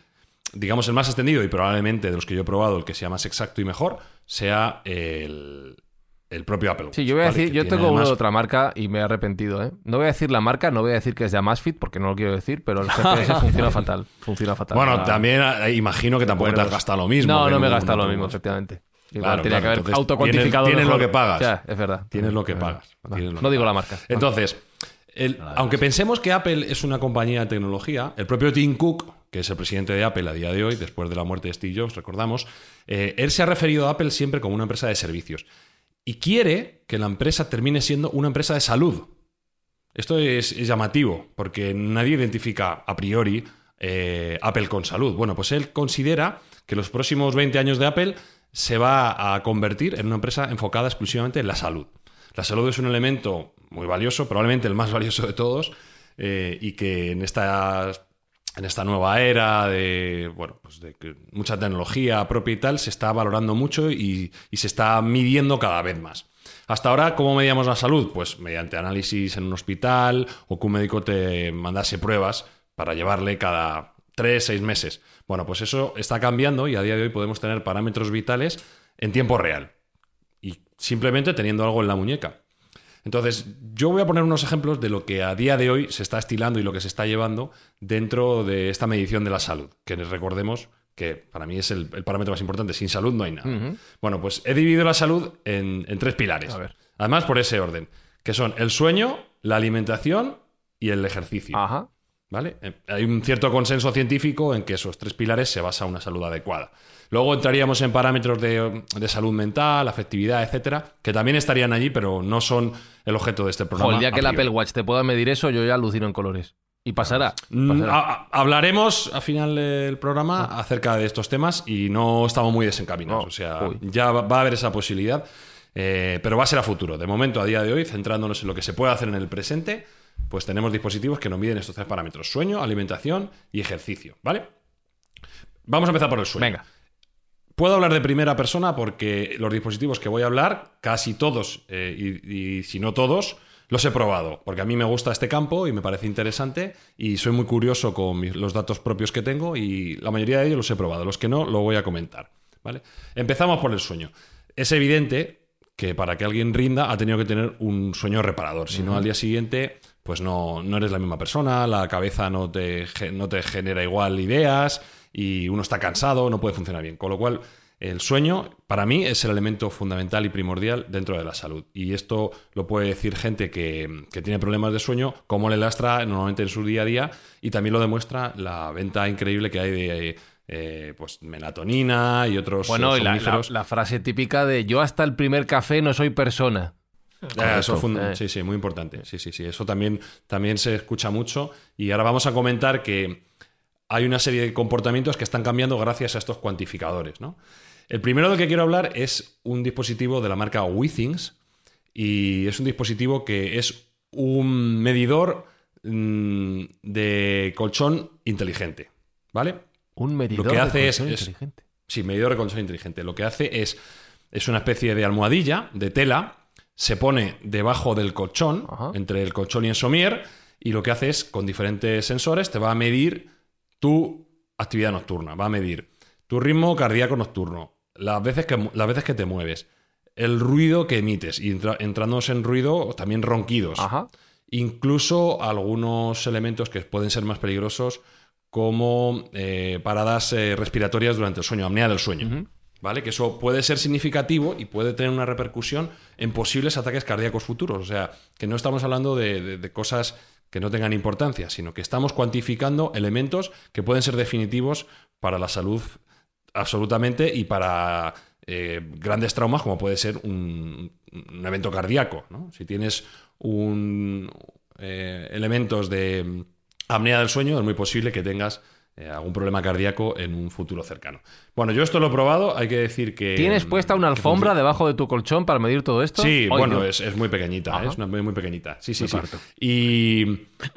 Speaker 5: digamos, el más extendido y probablemente de los que yo he probado, el que sea más exacto y mejor, sea el, el propio Apple Watch.
Speaker 1: Sí, yo voy a
Speaker 5: ¿vale?
Speaker 1: decir,
Speaker 5: Que
Speaker 1: yo tengo uno
Speaker 5: además-
Speaker 1: de otra marca y me he arrepentido, ¿eh? No voy a decir la marca, no voy a decir que es de Amazfit porque no lo quiero decir, pero el GPS funciona fatal. Funciona fatal.
Speaker 5: Bueno,
Speaker 1: Ah,
Speaker 5: también eh, imagino que tampoco te has
Speaker 1: Buenos.
Speaker 5: gastado lo mismo.
Speaker 1: No, no me he gastado lo mismo,
Speaker 5: Watch.
Speaker 1: efectivamente. Igual
Speaker 5: Claro,
Speaker 1: tenía
Speaker 5: claro,
Speaker 1: que haber
Speaker 5: entonces
Speaker 1: autocuantificado.
Speaker 5: tienes- lo que pagas.
Speaker 1: Ya, es verdad.
Speaker 5: Tienes lo que
Speaker 1: Es
Speaker 5: pagas. Lo
Speaker 1: No
Speaker 5: que
Speaker 1: digo la marca.
Speaker 5: Entonces, el- aunque pensemos que Apple es una compañía de tecnología, el propio Tim Cook, que es el presidente de Apple a día de hoy, después de la muerte de Steve Jobs, recordamos, eh, él se ha referido a Apple siempre como una empresa de servicios y quiere que la empresa termine siendo una empresa de salud. Esto es, llamativo, porque nadie identifica a priori eh, Apple con salud. Bueno, pues él considera que los próximos 20 años de Apple se va a convertir en una empresa enfocada exclusivamente en la salud. La salud es un elemento muy valioso, probablemente el más valioso de todos, eh, y que en esta, en esta nueva era de, bueno, pues de mucha tecnología propia y tal se está valorando mucho y, y se está midiendo cada vez más. Hasta ahora, ¿cómo medíamos la salud? Pues mediante análisis en un hospital o que un médico te mandase pruebas para llevarle cada tres, seis meses. Bueno, pues eso está cambiando y a día de hoy podemos tener parámetros vitales en tiempo real y simplemente teniendo algo en la muñeca. Entonces, yo voy a poner unos ejemplos de lo que a día de hoy se está estilando y lo que se está llevando dentro de esta medición de la salud, que recordemos que para mí es el, el parámetro más importante. Sin salud no hay nada. Bueno, pues he dividido la salud en, en tres pilares.
Speaker 1: A ver.
Speaker 5: Además, por ese orden, que son el sueño, la alimentación y el ejercicio.
Speaker 1: Ajá.
Speaker 5: ¿Vale? Eh, Hay un cierto consenso científico en que esos tres pilares se basa una salud adecuada. Luego entraríamos en parámetros de, de salud mental, afectividad, etcétera, que también estarían allí, pero no son el objeto de este programa.
Speaker 1: Jo, el día que el. Apple Watch te pueda medir eso, yo ya alucino en colores. Y pasará.
Speaker 5: Mm,
Speaker 1: pasará.
Speaker 5: hablaremos al final del programa acerca de estos temas y no estamos muy desencaminados.
Speaker 1: No,
Speaker 5: o sea,
Speaker 1: uy.
Speaker 5: ya va, va a haber esa posibilidad, eh, pero va a ser a futuro. De momento, a día de hoy, centrándonos en lo que se puede hacer en el presente, pues tenemos dispositivos que nos miden estos tres parámetros: sueño, alimentación y ejercicio. ¿Vale? Vamos a empezar por el sueño.
Speaker 1: Venga.
Speaker 5: Puedo hablar de primera persona porque los dispositivos que voy a hablar, casi todos, eh, y, y si no todos, los he probado. Porque a mí me gusta este campo y me parece interesante y soy muy curioso con mis- los datos propios que tengo y la mayoría de ellos los he probado. Los que no, lo voy a comentar. ¿vale? Empezamos por el sueño. Es evidente que para que alguien rinda ha tenido que tener un sueño reparador. Si no, al día siguiente, pues no, no eres la misma persona, la cabeza no te, no te genera igual ideas y uno está cansado, no puede funcionar bien. Con lo cual, el sueño, para mí, es el elemento fundamental y primordial dentro de la salud. Y esto lo puede decir gente que, que tiene problemas de sueño, cómo le lastra normalmente en su día a día, y también lo demuestra la venta increíble que hay de eh, pues, melatonina y otros
Speaker 1: Bueno, y la, la-
Speaker 5: somníferos.
Speaker 1: la frase típica de yo hasta el primer café no soy persona.
Speaker 5: Ah, eso funda-
Speaker 1: Eh.
Speaker 5: Sí, sí, muy importante. Sí, sí, sí. Eso también, también se escucha mucho. Y ahora vamos a comentar que hay una serie de comportamientos que están cambiando gracias a estos cuantificadores. ¿no? El primero del que quiero hablar es un dispositivo de la marca WeThings. Y es un dispositivo que es un medidor mm, de colchón inteligente. ¿Vale?
Speaker 1: Un medidor
Speaker 5: Lo que
Speaker 1: de
Speaker 5: hace es-
Speaker 1: colchón
Speaker 5: es-
Speaker 1: inteligente.
Speaker 5: Sí, medidor de colchón inteligente. Lo que hace es, es una especie de almohadilla de tela, se pone debajo del colchón,
Speaker 1: Ajá.
Speaker 5: entre el colchón y el somier, y lo que hace es, con diferentes sensores, te va a medir tu actividad nocturna, va a medir tu ritmo cardíaco nocturno, las veces que, las veces que te mueves, el ruido que emites, y entra- entrándonos en ruido, también ronquidos.
Speaker 1: Ajá.
Speaker 5: Incluso algunos elementos que pueden ser más peligrosos, como eh, paradas eh, respiratorias durante el sueño, apnea del sueño. ¿Vale? Que eso puede ser significativo y puede tener una repercusión en posibles ataques cardíacos futuros. O sea, que no estamos hablando de, de- cosas que no tengan importancia, sino que estamos cuantificando elementos que pueden ser definitivos para la salud absolutamente y para eh, grandes traumas como puede ser un, un evento cardíaco. ¿no? Si tienes un, eh, elementos de mm, apnea del sueño, es muy posible que tengas eh, algún problema cardíaco en un futuro cercano. Bueno, yo esto lo he probado, hay que decir que...
Speaker 1: ¿Tienes puesta una alfombra
Speaker 5: funciona.
Speaker 1: debajo de tu colchón para medir todo esto?
Speaker 5: Sí, bueno,
Speaker 1: no.
Speaker 5: es, es muy pequeñita. ¿eh? es una muy, pequeñita. Sí, sí,
Speaker 1: Me
Speaker 5: sí. Y,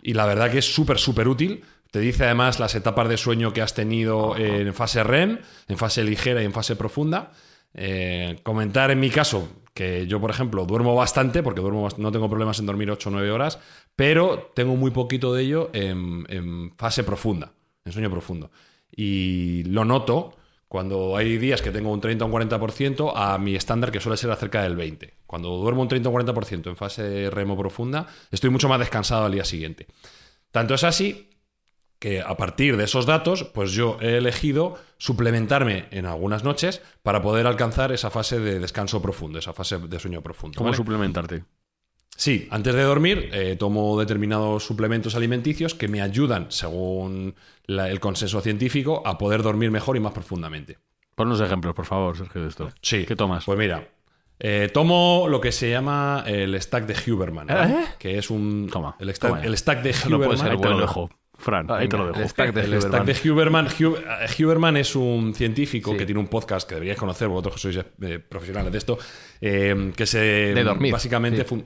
Speaker 5: y la verdad que es súper, súper útil. Te dice además las etapas de sueño que has tenido en fase REM, en fase ligera y en fase profunda. Eh, comentar en mi caso que yo, por ejemplo, duermo bastante, porque duermo, no tengo problemas en dormir 8 o 9 horas, pero tengo muy poquito de ello en, en fase profunda, en sueño profundo. Y lo noto cuando hay días que tengo un 30 o un 40% a mi estándar que suele ser acerca del 20. Cuando duermo un 30 o un 40% en fase remo profunda, estoy mucho más descansado al día siguiente. Tanto es así que a partir de esos datos, pues yo he elegido suplementarme en algunas noches para poder alcanzar esa fase de descanso profundo, esa fase de sueño profundo.
Speaker 2: ¿Cómo
Speaker 5: ¿vale?
Speaker 2: suplementarte?
Speaker 5: Sí, antes de dormir eh, tomo determinados suplementos alimenticios que me ayudan, según la- el consenso científico, a poder dormir mejor y más profundamente.
Speaker 2: Ponnos ejemplos, por favor, Sergio, de esto.
Speaker 5: Sí.
Speaker 2: ¿Qué tomas?
Speaker 5: Pues mira, eh, tomo lo que se llama el stack de Huberman, ¿vale? que es un...
Speaker 2: Toma,
Speaker 5: el, stack,
Speaker 2: toma ya.
Speaker 5: el stack de
Speaker 1: No puede
Speaker 5: Huberman.
Speaker 1: ser
Speaker 2: ahí te lo
Speaker 1: bueno.
Speaker 2: dejo. Fran, ahí te lo dejo.
Speaker 1: El stack de
Speaker 5: el
Speaker 1: Huberman.
Speaker 5: stack de Huberman. Hu- eh, Huberman es un científico
Speaker 1: Sí.
Speaker 5: que tiene un podcast que deberíais conocer, vosotros que sois eh, profesionales de esto, eh, que se...
Speaker 1: De dormir.
Speaker 5: Básicamente...
Speaker 1: Sí.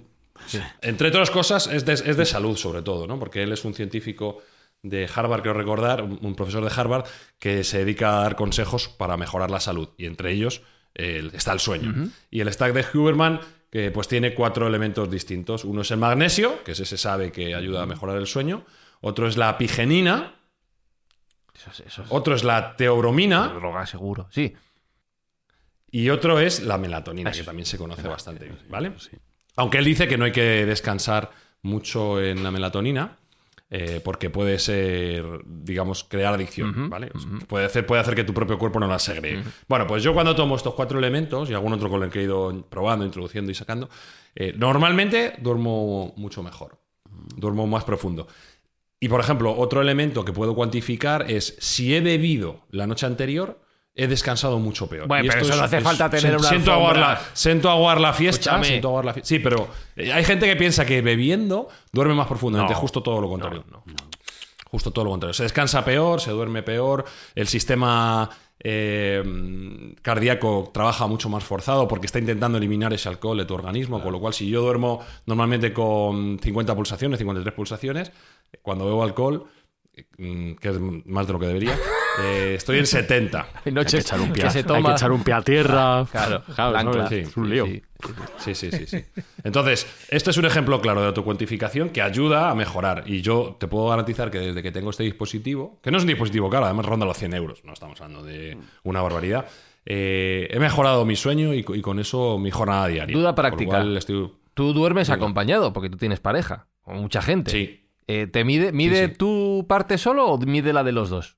Speaker 5: Entre otras cosas, es de, es de salud sobre todo, ¿no? Porque él es un científico de Harvard, creo recordar, un profesor de Harvard, que se dedica a dar consejos para mejorar la salud. Y entre ellos eh, está el sueño. Y el stack de Huberman que pues tiene cuatro elementos distintos. Uno es el magnesio, que ese se sabe que ayuda a mejorar el sueño. Otro es la apigenina.
Speaker 1: Eso es, eso es
Speaker 5: Otro es la teobromina.
Speaker 1: droga seguro. Sí.
Speaker 5: Y otro es la melatonina, que también se conoce bastante bien, ¿vale? Aunque él dice que no hay que descansar mucho en la melatonina, eh, porque puede ser, digamos, crear adicción, ¿vale? O sea, puede, hacer, puede hacer que tu propio cuerpo no la segregue. Bueno, pues yo cuando tomo estos cuatro elementos y algún otro con el que he ido probando, introduciendo y sacando, eh, normalmente duermo mucho mejor, duermo más profundo. Y por ejemplo, otro elemento que puedo cuantificar es si he bebido la noche anterior, he descansado mucho peor.
Speaker 1: Bueno,
Speaker 5: Y
Speaker 1: pero
Speaker 5: esto
Speaker 1: eso no hace falta tener una
Speaker 5: siento aguar, la, siento aguar la fiesta. Siento aguar la fie- Sí, pero eh, hay gente que piensa que bebiendo duerme más profundamente.
Speaker 1: No,
Speaker 5: justo todo lo contrario. Justo todo lo contrario. Se descansa peor, se duerme peor, el sistema eh, cardíaco trabaja mucho más forzado porque está intentando eliminar ese alcohol de tu organismo, con lo cual si yo duermo normalmente con 50 pulsaciones, 53 pulsaciones, cuando bebo alcohol, mm, que es más de lo que debería, eh, estoy en 70.
Speaker 1: Hay noches
Speaker 2: Hay que echar un pie,
Speaker 1: que se
Speaker 2: hay
Speaker 1: toma.
Speaker 2: que echar un pie a tierra.
Speaker 1: Claro.
Speaker 5: Sí,
Speaker 2: es un lío.
Speaker 1: Sí,
Speaker 5: Sí, sí, sí, sí. Entonces, esto es un ejemplo claro de autocuantificación que ayuda a mejorar. Y yo te puedo garantizar que desde que tengo este dispositivo, que no es un dispositivo caro, además ronda los 100 euros, no estamos hablando de una barbaridad, eh, he mejorado mi sueño y, co- y con eso mi jornada diaria.
Speaker 1: Duda práctica.
Speaker 5: estoy-
Speaker 1: Tú duermes acompañado porque tú tienes pareja o mucha gente.
Speaker 5: Sí.
Speaker 1: Eh, ¿Te mide, mide
Speaker 5: sí.
Speaker 1: tu parte solo o mide la de los dos?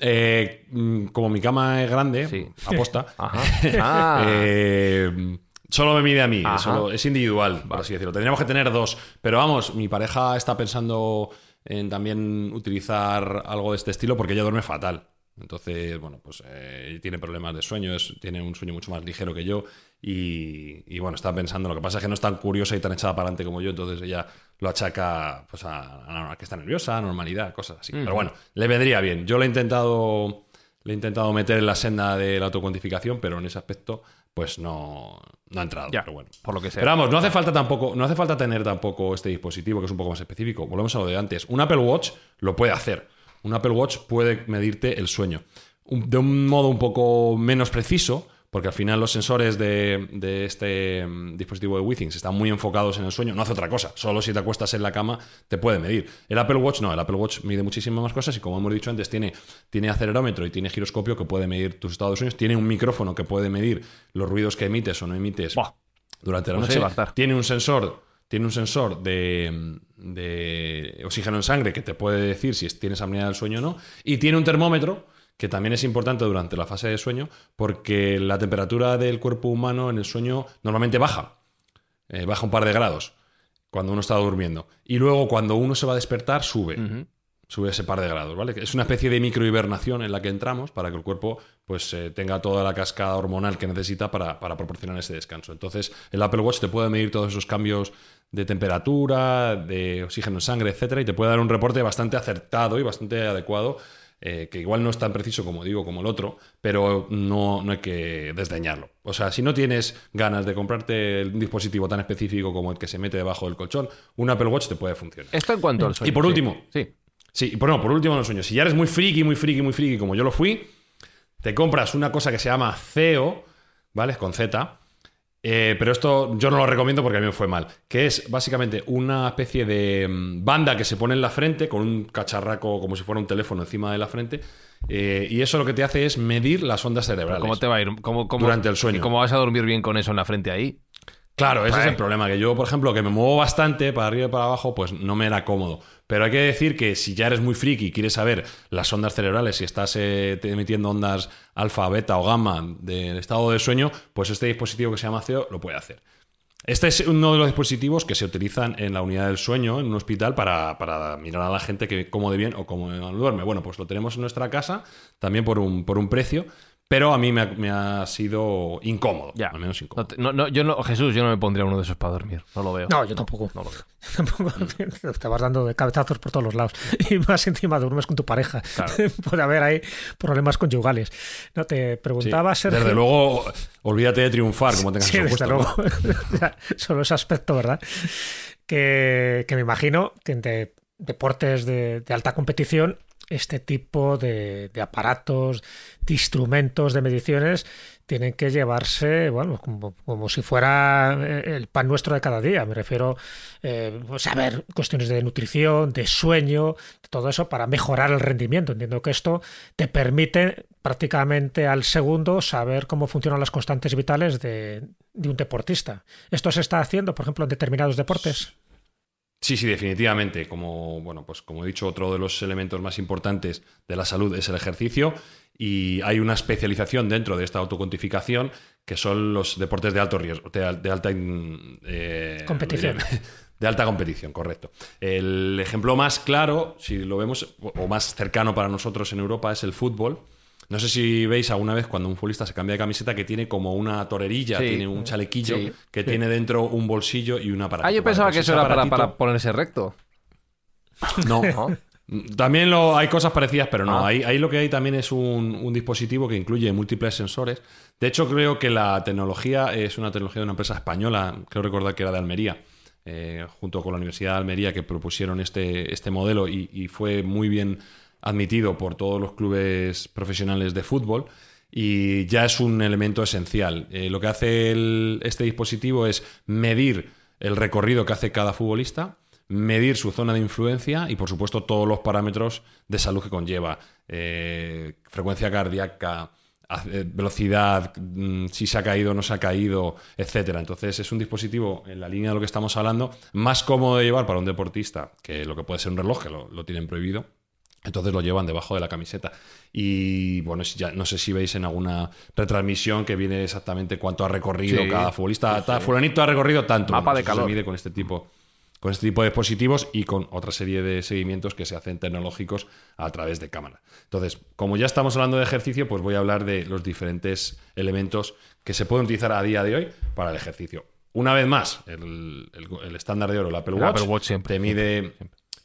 Speaker 5: Eh, mm, como mi cama es grande,
Speaker 1: Sí.
Speaker 5: aposta,
Speaker 1: Ajá. Ah.
Speaker 5: Eh, solo me mide a mí, solo- es individual, por así decirlo. Tendríamos que tener dos. Pero vamos, mi pareja está pensando en también utilizar algo de este estilo porque ella duerme fatal. Entonces, bueno, pues eh, tiene problemas de sueño, es- tiene un sueño mucho más ligero que yo y, y, bueno, está pensando, lo que pasa es que no es tan curiosa y tan echada para adelante como yo, entonces ella lo achaca pues, a, a que está nerviosa, a normalidad, cosas así. Pero bueno, le vendría bien. Yo le he intentado le he intentado meter en la senda de la autocuantificación, pero en ese aspecto pues no, no ha entrado.
Speaker 1: Ya,
Speaker 5: pero bueno.
Speaker 1: por lo que sea.
Speaker 5: Pero vamos, no hace falta tampoco, no hace falta tener tampoco este dispositivo que es un poco más específico. Volvemos a lo de antes. Un Apple Watch lo puede hacer. Un Apple Watch puede medirte el sueño. Un- de un modo un poco menos preciso, porque al final los sensores de, de este mm, dispositivo de Withings están muy enfocados en el sueño. No hace otra cosa. Solo si te acuestas en la cama te puede medir. El Apple Watch no. El Apple Watch mide muchísimas más cosas y como hemos dicho antes, tiene, tiene acelerómetro y tiene giroscopio que puede medir tus estados de sueño. Tiene un micrófono que puede medir los ruidos que emites o no emites
Speaker 1: Buah.
Speaker 5: durante la
Speaker 1: sé
Speaker 5: noche. tiene un sensor, tiene un sensor de, de oxígeno en sangre que te puede decir si tienes apnea del sueño o no. Y tiene un termómetro que también es importante durante la fase de sueño porque la temperatura del cuerpo humano en el sueño normalmente baja. Eh, baja un par de grados cuando uno está durmiendo. Y luego cuando uno se va a despertar sube. Sube ese par de grados, ¿vale? Es una especie de microhibernación en la que entramos para que el cuerpo pues, eh, tenga toda la cascada hormonal que necesita para, para proporcionar ese descanso. Entonces, el Apple Watch te puede medir todos esos cambios de temperatura, de oxígeno en sangre, etcétera, y te puede dar un reporte bastante acertado y bastante adecuado, eh, que igual no es tan preciso como digo, como el otro, pero no, no hay que desdeñarlo. O sea, si no tienes ganas de comprarte un dispositivo tan específico como el que se mete debajo del colchón, un Apple Watch te puede funcionar.
Speaker 1: Esto en cuanto al sueño.
Speaker 5: Y por último.
Speaker 1: Sí.
Speaker 5: Sí, por, no, por último los sueños. Si ya eres muy friki, muy friki, muy friki, como yo lo fui, te compras una cosa que se llama CEO, ¿vale? Con Z. Eh, pero esto yo no lo recomiendo porque a mí me fue mal. Que es básicamente una especie de mm, banda que se pone en la frente con un cacharraco como si fuera un teléfono encima de la frente. eh, y eso lo que te hace es medir las ondas cerebrales.
Speaker 1: ¿Cómo te va a ir? ¿Cómo, cómo-
Speaker 5: Durante el sueño.
Speaker 1: ¿Y cómo vas a dormir bien con eso en la frente ahí?
Speaker 5: Claro, ese es el problema. Que yo, por ejemplo, que me muevo bastante para arriba y para abajo, pues no me era cómodo. Pero hay que decir que si ya eres muy friki y quieres saber las ondas cerebrales, si estás eh, emitiendo ondas alfa, beta o gamma del estado de sueño, pues este dispositivo que se llama CEO lo puede hacer. Este es uno de los dispositivos que se utilizan en la unidad del sueño, en un hospital, para, para mirar a la gente que cómo de bien o cómo duerme. Bueno, pues lo tenemos en nuestra casa, también por un, por un precio. Pero a mí me ha, me ha sido incómodo.
Speaker 1: Ya.
Speaker 5: Al menos
Speaker 1: No
Speaker 5: incómodo.
Speaker 1: no- no, yo no, Jesús, yo no me pondría uno de esos para dormir. No lo veo.
Speaker 4: No, yo tampoco.
Speaker 1: No lo veo.
Speaker 4: Tampoco. Te vas dando de cabezazos por todos los lados. Y más encima duermes con tu pareja. Puede haber ahí problemas conyugales. No te
Speaker 5: Sí.
Speaker 4: preguntaba, Sergio.
Speaker 5: Desde luego, olvídate de triunfar, como tengas
Speaker 4: Sí, desde luego. Solo ese aspecto, ¿verdad? Que, que me imagino que en de- deportes de, de alta competición, este tipo de, de aparatos, de instrumentos, de mediciones, tienen que llevarse, bueno, como, si fuera eh, el pan nuestro de cada día. Me refiero eh, saber cuestiones de nutrición, de sueño, todo eso para mejorar el rendimiento. Entiendo que esto te permite prácticamente al segundo saber cómo funcionan las constantes vitales de un deportista. ¿Esto se está haciendo, por ejemplo, en determinados deportes?
Speaker 5: Sí, sí, definitivamente. Como, bueno, pues como he dicho, otro de los elementos más importantes de la salud es el ejercicio y hay una especialización dentro de esta autocuantificación que son los deportes de alto riesgo, de, al- de alta eh,
Speaker 4: Competición.
Speaker 5: De alta competición, correcto. El ejemplo más claro, si lo vemos, o o más cercano para nosotros en Europa, es el fútbol. No sé si veis alguna vez cuando un futbolista se cambia de camiseta que tiene como una torerilla,
Speaker 1: Sí.
Speaker 5: tiene un chalequillo
Speaker 1: Sí.
Speaker 5: que tiene dentro un bolsillo y una aparatito.
Speaker 1: Ah, yo
Speaker 5: Vale,
Speaker 1: pensaba
Speaker 5: pues
Speaker 1: que eso era para, ponerse recto.
Speaker 5: No,
Speaker 1: ¿no?
Speaker 5: También lo, hay cosas parecidas, pero no.
Speaker 1: Ah.
Speaker 5: Ahí, ahí lo que hay también es un, un dispositivo que incluye múltiples sensores. De hecho, creo que la tecnología es una tecnología de una empresa española, creo recordar que era de Almería, eh, junto con la Universidad de Almería, que propusieron este, este modelo y, y fue muy bien admitido por todos los clubes profesionales de fútbol. Y ya es un elemento esencial. Eh, lo que hace este dispositivo es medir el recorrido que hace cada futbolista, medir su zona de influencia y, por supuesto, todos los parámetros de salud que conlleva. Eh, frecuencia cardíaca, eh, velocidad, mm, si se ha caído o no se ha caído, etcétera. Entonces, es un dispositivo, en la línea de lo que estamos hablando, más cómodo de llevar para un deportista que lo que puede ser un reloj, que lo tienen prohibido. Entonces lo llevan debajo de la camiseta. Y bueno, ya, no sé si veis en alguna retransmisión que viene exactamente cuánto ha recorrido
Speaker 1: Sí,
Speaker 5: cada futbolista. Ta- Fulanito ha recorrido tanto.
Speaker 1: Mapa de
Speaker 5: eso se
Speaker 1: calor.
Speaker 5: mide con este tipo con este tipo de dispositivos y con otra serie de seguimientos que se hacen tecnológicos a través de cámara. Entonces, como ya estamos hablando de ejercicio, pues voy a hablar de los diferentes elementos que se pueden utilizar a día de hoy para el ejercicio. Una vez más, el, el- el estándar de oro, el Apple
Speaker 1: El
Speaker 5: Watch,
Speaker 1: Apple Watch siempre,
Speaker 5: te mide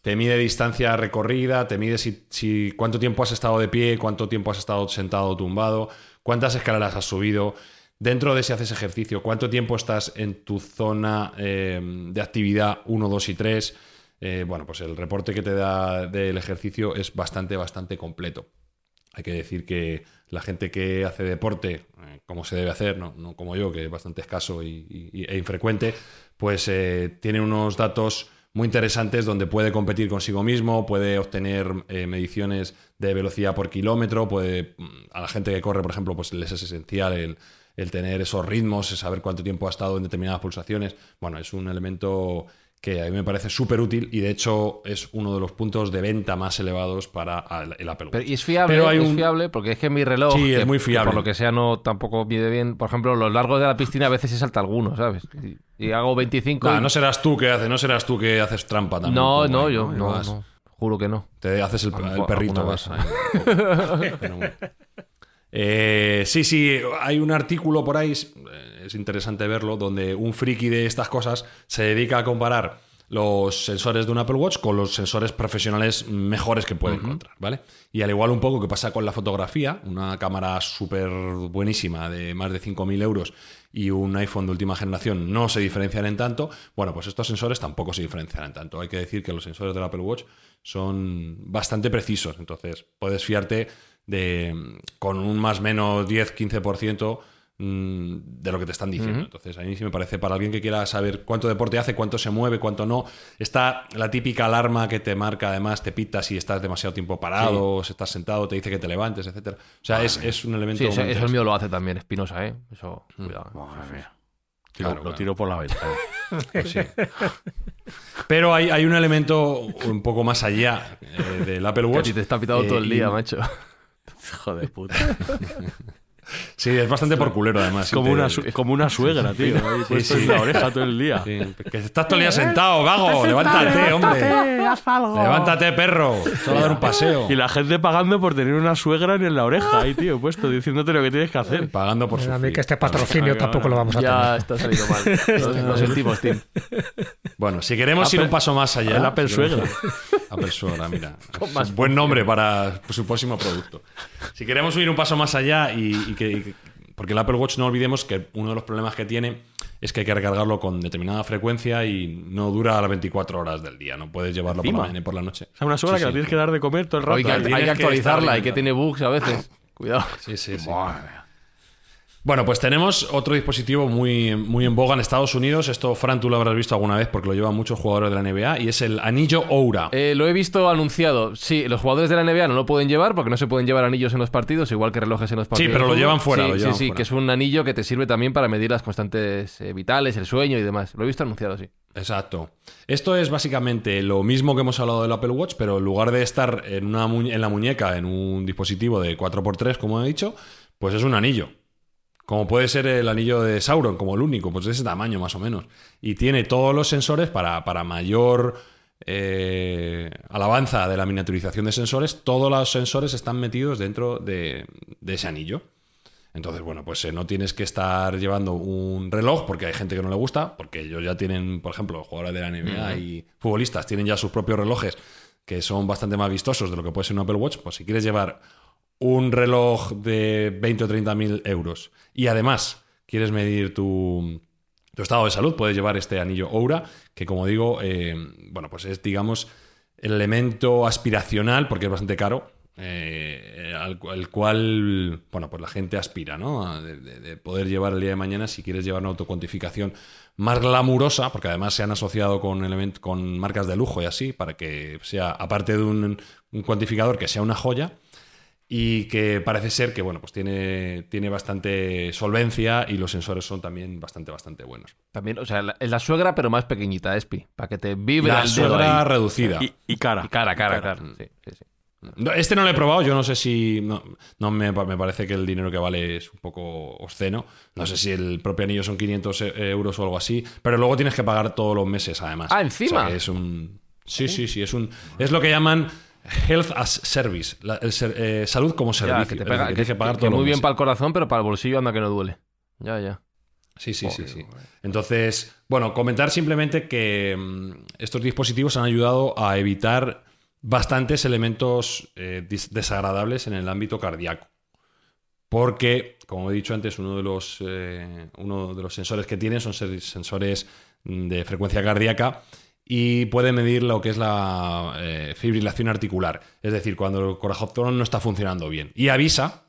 Speaker 5: te mide distancia recorrida, te mide si, cuánto tiempo has estado de pie, cuánto tiempo has estado sentado o tumbado, cuántas escaleras has subido. Dentro de si haces ejercicio, cuánto tiempo estás en tu zona eh, de actividad 1, 2 y 3. Eh, bueno, pues el reporte que te da del ejercicio es bastante, bastante completo. Hay que decir que la gente que hace deporte, eh, como se debe hacer, no, como yo, que es bastante escaso y- e infrecuente, pues eh, tiene unos datos muy interesantes donde puede competir consigo mismo, puede obtener eh, mediciones de velocidad por kilómetro, puede mm, a la gente que corre, por ejemplo, pues les es esencial el, el tener esos ritmos, saber cuánto tiempo ha estado en determinadas pulsaciones. Bueno, es un elemento que a mí me parece súper útil y de hecho es uno de los puntos de venta más elevados para el Apple Watch.
Speaker 1: Pero- y es fiable,
Speaker 5: Pero hay
Speaker 1: es
Speaker 5: un-
Speaker 1: fiable, porque es que mi reloj,
Speaker 5: Sí, es
Speaker 1: que-
Speaker 5: muy fiable.
Speaker 1: por lo que sea no tampoco mide bien, por ejemplo, los largos de la piscina a veces se salta alguno, ¿sabes? Y, y hago 25
Speaker 5: Nah,
Speaker 1: y-
Speaker 5: no serás tú que haces, no serás tú que haces trampa también.
Speaker 1: no, no,
Speaker 5: ahí,
Speaker 1: yo no, juro que no.
Speaker 5: Te haces el, el perrito. vas ahí Eh, sí, sí, hay un artículo por ahí, es- es interesante verlo, donde un friki de estas cosas se dedica a comparar los sensores de un Apple Watch con los sensores profesionales mejores que puede encontrar, ¿vale? Y al igual un poco que pasa con la fotografía, una cámara súper buenísima de más de 5.000 euros y un iPhone de última generación no se diferencian en tanto, bueno, pues estos sensores tampoco se diferencian en tanto. Hay que decir que los sensores del Apple Watch son bastante precisos, entonces puedes fiarte de con un más menos 10-15% mm, de lo que te están diciendo. Entonces, a mí sí me parece para alguien que quiera saber cuánto deporte hace, cuánto se mueve, cuánto no. Está la típica alarma que te marca, además, te pita si estás demasiado tiempo parado, o si estás sentado, te dice que te levantes, etcétera. O sea, es, es un elemento.
Speaker 1: Sí, eso, eso el mío lo hace también, Espinosa, ¿eh? Eso, cuidado.
Speaker 2: Madre mía.
Speaker 5: Claro,
Speaker 2: lo,
Speaker 5: claro.
Speaker 2: tiro por la ventana.
Speaker 5: Pues sí. Pero hay, hay un elemento un poco más allá eh, del Apple
Speaker 1: Que a
Speaker 5: Watch.
Speaker 1: ti te está pitando
Speaker 5: eh,
Speaker 1: todo el
Speaker 5: y-
Speaker 1: día, macho.
Speaker 2: Hijo de puta.
Speaker 5: Sí, es bastante por culero además.
Speaker 2: como, una, su- como una suegra, tío. Ahí puesto en la oreja todo el día.
Speaker 5: Sí, que estás todo el día sentado, gago. Levántate, hombre. Levántate, perro. Solo a dar un paseo.
Speaker 2: Y la gente pagando por tener una suegra en la oreja ahí, tío, puesto, diciéndote lo que tienes que hacer.
Speaker 5: Pagando por
Speaker 4: A mí que este patrocinio tampoco lo vamos a
Speaker 7: Ya
Speaker 4: tener.
Speaker 7: está saliendo mal. Lo, lo sentimos, Tim.
Speaker 5: Bueno, si queremos ir un paso más allá.
Speaker 2: el Apple Suegra.
Speaker 5: Apple Suegra, mira. Es
Speaker 7: más
Speaker 5: un buen nombre para su próximo producto. Si queremos ir un paso más allá y, y que. y que- porque el Apple Watch no olvidemos que uno de los problemas que tiene es que hay que recargarlo con determinada frecuencia y no dura las 24 horas del día. No puedes llevarlo por la mañana y por la noche.
Speaker 2: O sea, una
Speaker 5: Sí,
Speaker 2: que la
Speaker 5: sí.
Speaker 2: tienes que dar de comer todo el rato.
Speaker 7: Hay que, hay que
Speaker 5: que
Speaker 7: actualizarla
Speaker 5: estar
Speaker 7: y que tiene bugs a veces. Cuidado.
Speaker 5: Sí, sí, sí. Bueno, pues tenemos otro dispositivo muy, muy en boga en Estados Unidos. Esto, Fran, tú lo habrás visto alguna vez porque lo llevan muchos jugadores de la NBA y es el anillo Oura.
Speaker 7: Eh, lo he visto anunciado. Sí, los jugadores de la NBA no lo pueden llevar porque no se pueden llevar anillos en los partidos, igual que relojes en los partidos.
Speaker 5: pero
Speaker 7: de
Speaker 5: lo llevan fuera,
Speaker 7: Sí,
Speaker 5: lo
Speaker 7: sí,
Speaker 5: llevan
Speaker 7: sí,
Speaker 5: fuera.
Speaker 7: que es un anillo que te sirve también para medir las constantes eh, vitales, el sueño y demás. Lo he visto anunciado, sí.
Speaker 5: Exacto. Esto es básicamente lo mismo que hemos hablado del Apple Watch, pero en lugar de estar en, una en la muñeca, en un dispositivo de 4x3, como he dicho, pues es un anillo. Como puede ser el anillo de Sauron, como el único, pues de ese tamaño más o menos. Y tiene todos los sensores para, para mayor eh, alabanza de la miniaturización de sensores. Todos los sensores están metidos dentro de, de ese anillo. Entonces, bueno, pues eh, no tienes que estar llevando un reloj, porque hay gente que no le gusta, porque ellos ya tienen, por ejemplo, jugadores de la NBA y futbolistas tienen ya sus propios relojes que son bastante más vistosos de lo que puede ser un Apple Watch. Pues si quieres llevar un reloj de 20 o 30 mil euros y además quieres medir tu, tu estado de salud, puedes llevar este anillo Oura, que como digo, eh, bueno, pues es, digamos, el elemento aspiracional, porque es bastante caro, eh, al, cual, bueno, pues la gente aspira, ¿no? De poder llevar el día de mañana si quieres llevar una autocuantificación más glamurosa, porque además se han asociado con, element- con marcas de lujo y así, para que sea, aparte de un, un cuantificador, que sea una joya y que parece ser que, bueno, pues tiene, tiene bastante solvencia y los sensores son también bastante, bastante buenos.
Speaker 7: También, o sea, la- es la suegra, pero más pequeñita, Espi. Para que te vibre
Speaker 5: La
Speaker 7: el dedo
Speaker 5: suegra
Speaker 7: ahí.
Speaker 5: reducida.
Speaker 2: Y, y cara.
Speaker 7: Y cara, cara,
Speaker 5: Cara.
Speaker 7: cara. Sí, sí, sí.
Speaker 5: No, Este no lo he probado, yo no sé si. No, no me, me parece que el dinero que vale es un poco obsceno. No sé si el propio anillo son 500 e- euros o algo así, pero luego tienes que pagar todos los meses además.
Speaker 7: Ah, ¿encima?
Speaker 5: O sea, que es un. Sí, sí, sí, es un. Es lo que llaman Health as Service, la- el ser- eh, salud como servicio.
Speaker 7: Ya, que te pega, que,
Speaker 5: tienes que pagar
Speaker 7: muy bien para el corazón, pero para el bolsillo anda que no duele. Ya, ya.
Speaker 5: Sí, sí, sí, sí. Entonces, bueno, comentar simplemente que mm, estos dispositivos han ayudado a evitar bastantes elementos eh, desagradables en el ámbito cardíaco. Porque, como he dicho antes, uno de los, eh, uno de los sensores que tienen son sensores mm, de frecuencia cardíaca y puede medir lo que es la eh, fibrilación articular. Es decir, cuando el corazón no está funcionando bien. Y avisa,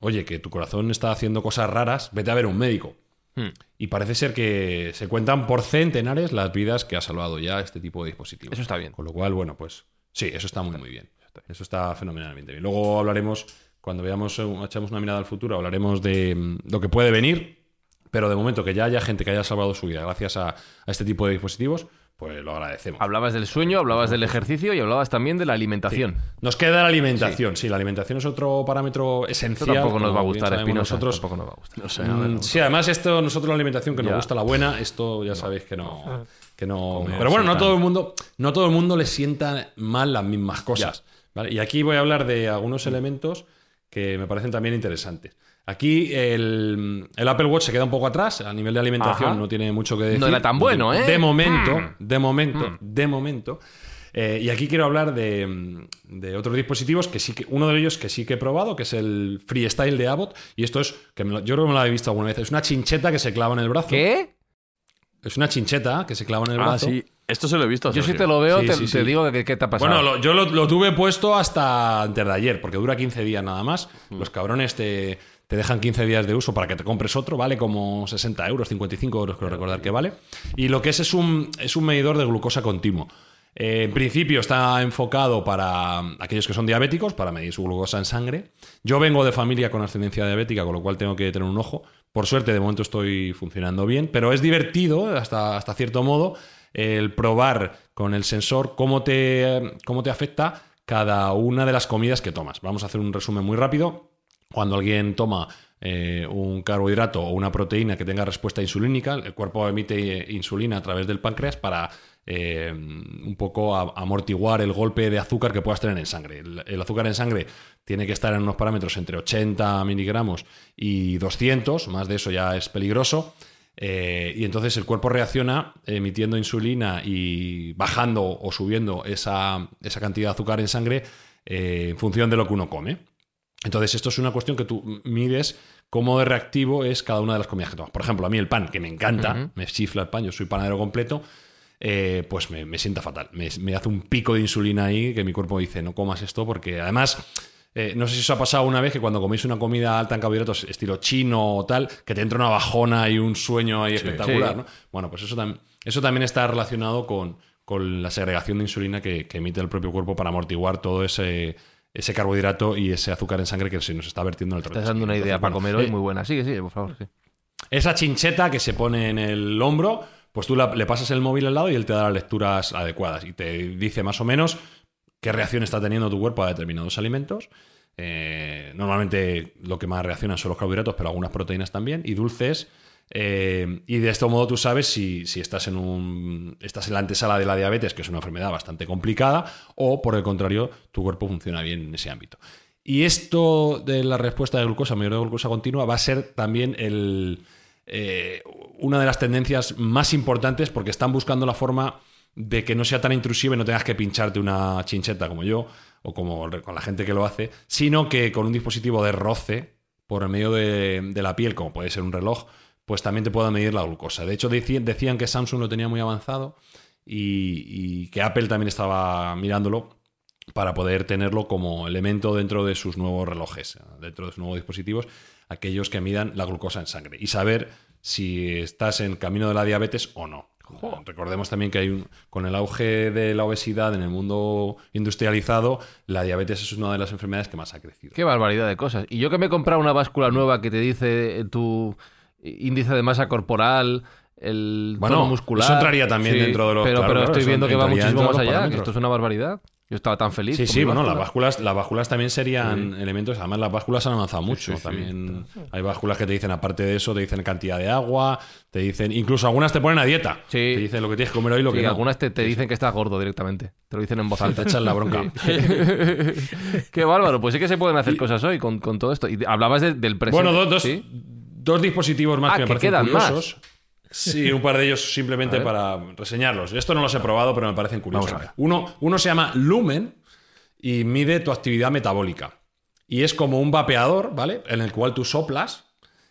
Speaker 5: oye, que tu corazón está haciendo cosas raras, vete a ver a un médico.
Speaker 7: Hmm.
Speaker 5: Y parece ser que se cuentan por centenares las vidas que ha salvado ya este tipo de dispositivos.
Speaker 7: Eso está bien.
Speaker 5: Con lo cual, bueno, pues sí, eso está muy, muy bien. Eso está fenomenalmente bien. Luego hablaremos, cuando veamos, echamos una mirada al futuro, hablaremos de mm, lo que puede venir, pero de momento que ya haya gente que haya salvado su vida gracias a, a este tipo de dispositivos, pues lo agradecemos.
Speaker 7: Hablabas del sueño, hablabas del ejercicio y hablabas también de la alimentación.
Speaker 5: Nos queda la alimentación. Sí, la alimentación es otro parámetro
Speaker 7: Esto
Speaker 5: esencial.
Speaker 7: tampoco nos va a gustar, Espinosa.
Speaker 5: Nosotros,
Speaker 7: Tampoco nos va a gustar.
Speaker 2: No sé, a ver.
Speaker 5: Mm, Sí, además esto nosotros la alimentación que nos gusta la buena, esto ya sabéis que no, que no.
Speaker 2: Comer
Speaker 5: pero bueno, no todo el mundo, no todo el mundo le sienta mal las mismas cosas. ¿vale? Y aquí voy a hablar de algunos elementos que me parecen también interesantes. Aquí el, el Apple Watch se queda un poco atrás a nivel de alimentación,
Speaker 7: Ajá.
Speaker 5: no tiene mucho que decir.
Speaker 7: No era tan bueno, ¿eh?
Speaker 5: De momento,
Speaker 7: Mm.
Speaker 5: de momento, de momento. Eh, y aquí quiero hablar de, de otros dispositivos que sí que uno de ellos que sí que he probado, que es el Freestyle de Abbott. Y esto es, que me lo- yo creo que me lo he visto alguna vez, es una chincheta que se clava en el brazo.
Speaker 7: ¿Qué?
Speaker 5: Es una chincheta que se clava en el
Speaker 2: Ah,
Speaker 5: brazo.
Speaker 2: sí. Esto se lo he visto. a
Speaker 7: Yo si te lo veo,
Speaker 5: Sí,
Speaker 7: te,
Speaker 5: sí,
Speaker 7: te
Speaker 5: sí.
Speaker 7: digo que, que te ha pasado.
Speaker 5: Bueno, lo- yo lo, lo tuve puesto hasta antes de ayer, porque dura 15 días nada más.
Speaker 7: Mm.
Speaker 5: Los cabrones te, te dejan 15 días de uso para que te compres otro, vale como 60 euros, 55 euros, creo recordar que vale. Y lo que es es un, es un medidor de glucosa continuo. Eh, en principio está enfocado para aquellos que son diabéticos, para medir su glucosa en sangre. Yo vengo de familia con ascendencia diabética, con lo cual tengo que tener un ojo. Por suerte, de momento estoy funcionando bien, pero es divertido hasta, hasta cierto modo el probar con el sensor cómo te, cómo te afecta cada una de las comidas que tomas. Vamos a hacer un resumen muy rápido. Cuando alguien toma eh, un carbohidrato o una proteína que tenga respuesta insulínica, el cuerpo emite eh, insulina a través del páncreas para eh, un poco amortiguar el golpe de azúcar que puedas tener en sangre. El, azúcar en sangre tiene que estar en unos parámetros entre 80 miligramos y 200, más de eso ya es peligroso. Y entonces el cuerpo reacciona emitiendo insulina y bajando o subiendo esa, esa cantidad de azúcar en sangre en función de lo que uno come. Entonces, esto es una cuestión que tú mides cómo de reactivo es cada una de las comidas que tomas. Por ejemplo, a mí el pan, que me encanta, me chifla el pan, yo soy panadero completo, eh, pues me, me sienta fatal. Me, me hace un pico de insulina ahí que mi cuerpo dice, no comas esto porque además... eh, no sé si os ha pasado una vez que cuando coméis una comida alta en carbohidratos, estilo chino o tal, que te entra una bajona y un sueño ahí espectacular,
Speaker 7: Sí.
Speaker 5: ¿no? Bueno, pues eso, tam- eso también está relacionado con, con la segregación de insulina que, que emite el propio cuerpo para amortiguar todo ese, ese carbohidrato y ese azúcar en sangre que se nos está vertiendo en el
Speaker 7: Estás
Speaker 5: torrente
Speaker 7: dando una idea
Speaker 5: Entonces,
Speaker 7: para
Speaker 5: bueno,
Speaker 7: comer hoy
Speaker 5: eh,
Speaker 7: muy buena. Sigue, sigue, por favor. sí.
Speaker 5: Esa chincheta que se pone en el hombro, pues tú la- le pasas el móvil al lado y él te da las lecturas adecuadas y te dice más o menos qué reacción está teniendo tu cuerpo a determinados alimentos. Eh, normalmente lo que más reaccionan son los carbohidratos, pero algunas proteínas también, y dulces. Eh, y de este modo tú sabes si, si estás, en un, estás en la antesala de la diabetes, que es una enfermedad bastante complicada, o por el contrario, tu cuerpo funciona bien en ese ámbito. Y esto de la respuesta de glucosa, mayor de glucosa continua, va a ser también el, eh, una de las tendencias más importantes porque están buscando la forma de que no sea tan intrusiva y no tengas que pincharte una chincheta como yo o como con la gente que lo hace, sino que con un dispositivo de roce por el medio de la piel, como puede ser un reloj, pues también te pueda medir la glucosa. De hecho, decían que Samsung lo tenía muy avanzado y, y que Apple también estaba mirándolo para poder tenerlo como elemento dentro de sus nuevos relojes, dentro de sus nuevos dispositivos, aquellos que midan la glucosa en sangre y saber si estás en camino de la diabetes o no. Recordemos también que hay un, con el auge de la obesidad en el mundo industrializado, la diabetes es una de las enfermedades que más ha crecido.
Speaker 7: Qué barbaridad de cosas. Y yo que me he comprado una báscula nueva que te dice tu índice de masa corporal, el
Speaker 5: Bueno,
Speaker 7: tono muscular.
Speaker 5: eso entraría también dentro de los-
Speaker 7: Pero,
Speaker 5: claro,
Speaker 7: pero estoy viendo que va muchísimo más allá, que esto es una barbaridad. Yo estaba tan feliz.
Speaker 5: Sí, sí, bueno, las
Speaker 7: báscula.
Speaker 5: básculas, las básculas también serían elementos. Además, las básculas han avanzado mucho. También hay básculas que te dicen, aparte de eso, te dicen cantidad de agua, te dicen, incluso algunas te ponen a dieta.
Speaker 7: Sí.
Speaker 5: Te dicen lo que tienes que comer hoy y lo que no.
Speaker 7: algunas te, te dicen que estás gordo directamente. Te lo dicen en voz
Speaker 5: Te
Speaker 7: alta.
Speaker 5: echan la bronca.
Speaker 7: Qué bárbaro. Pues sí que se pueden hacer cosas hoy con, con todo esto. Y hablabas de- del presente.
Speaker 5: Bueno, dos, dos. Dos dispositivos más
Speaker 7: Ah,
Speaker 5: que me
Speaker 7: que
Speaker 5: parecen
Speaker 7: quedan más.
Speaker 5: curiosos. Sí, un par de ellos simplemente para reseñarlos. Esto no los he probado, pero me parecen curiosos. Uno, uno se llama Lumen y mide tu actividad metabólica. Y es como un vapeador, ¿vale? En el cual tú soplas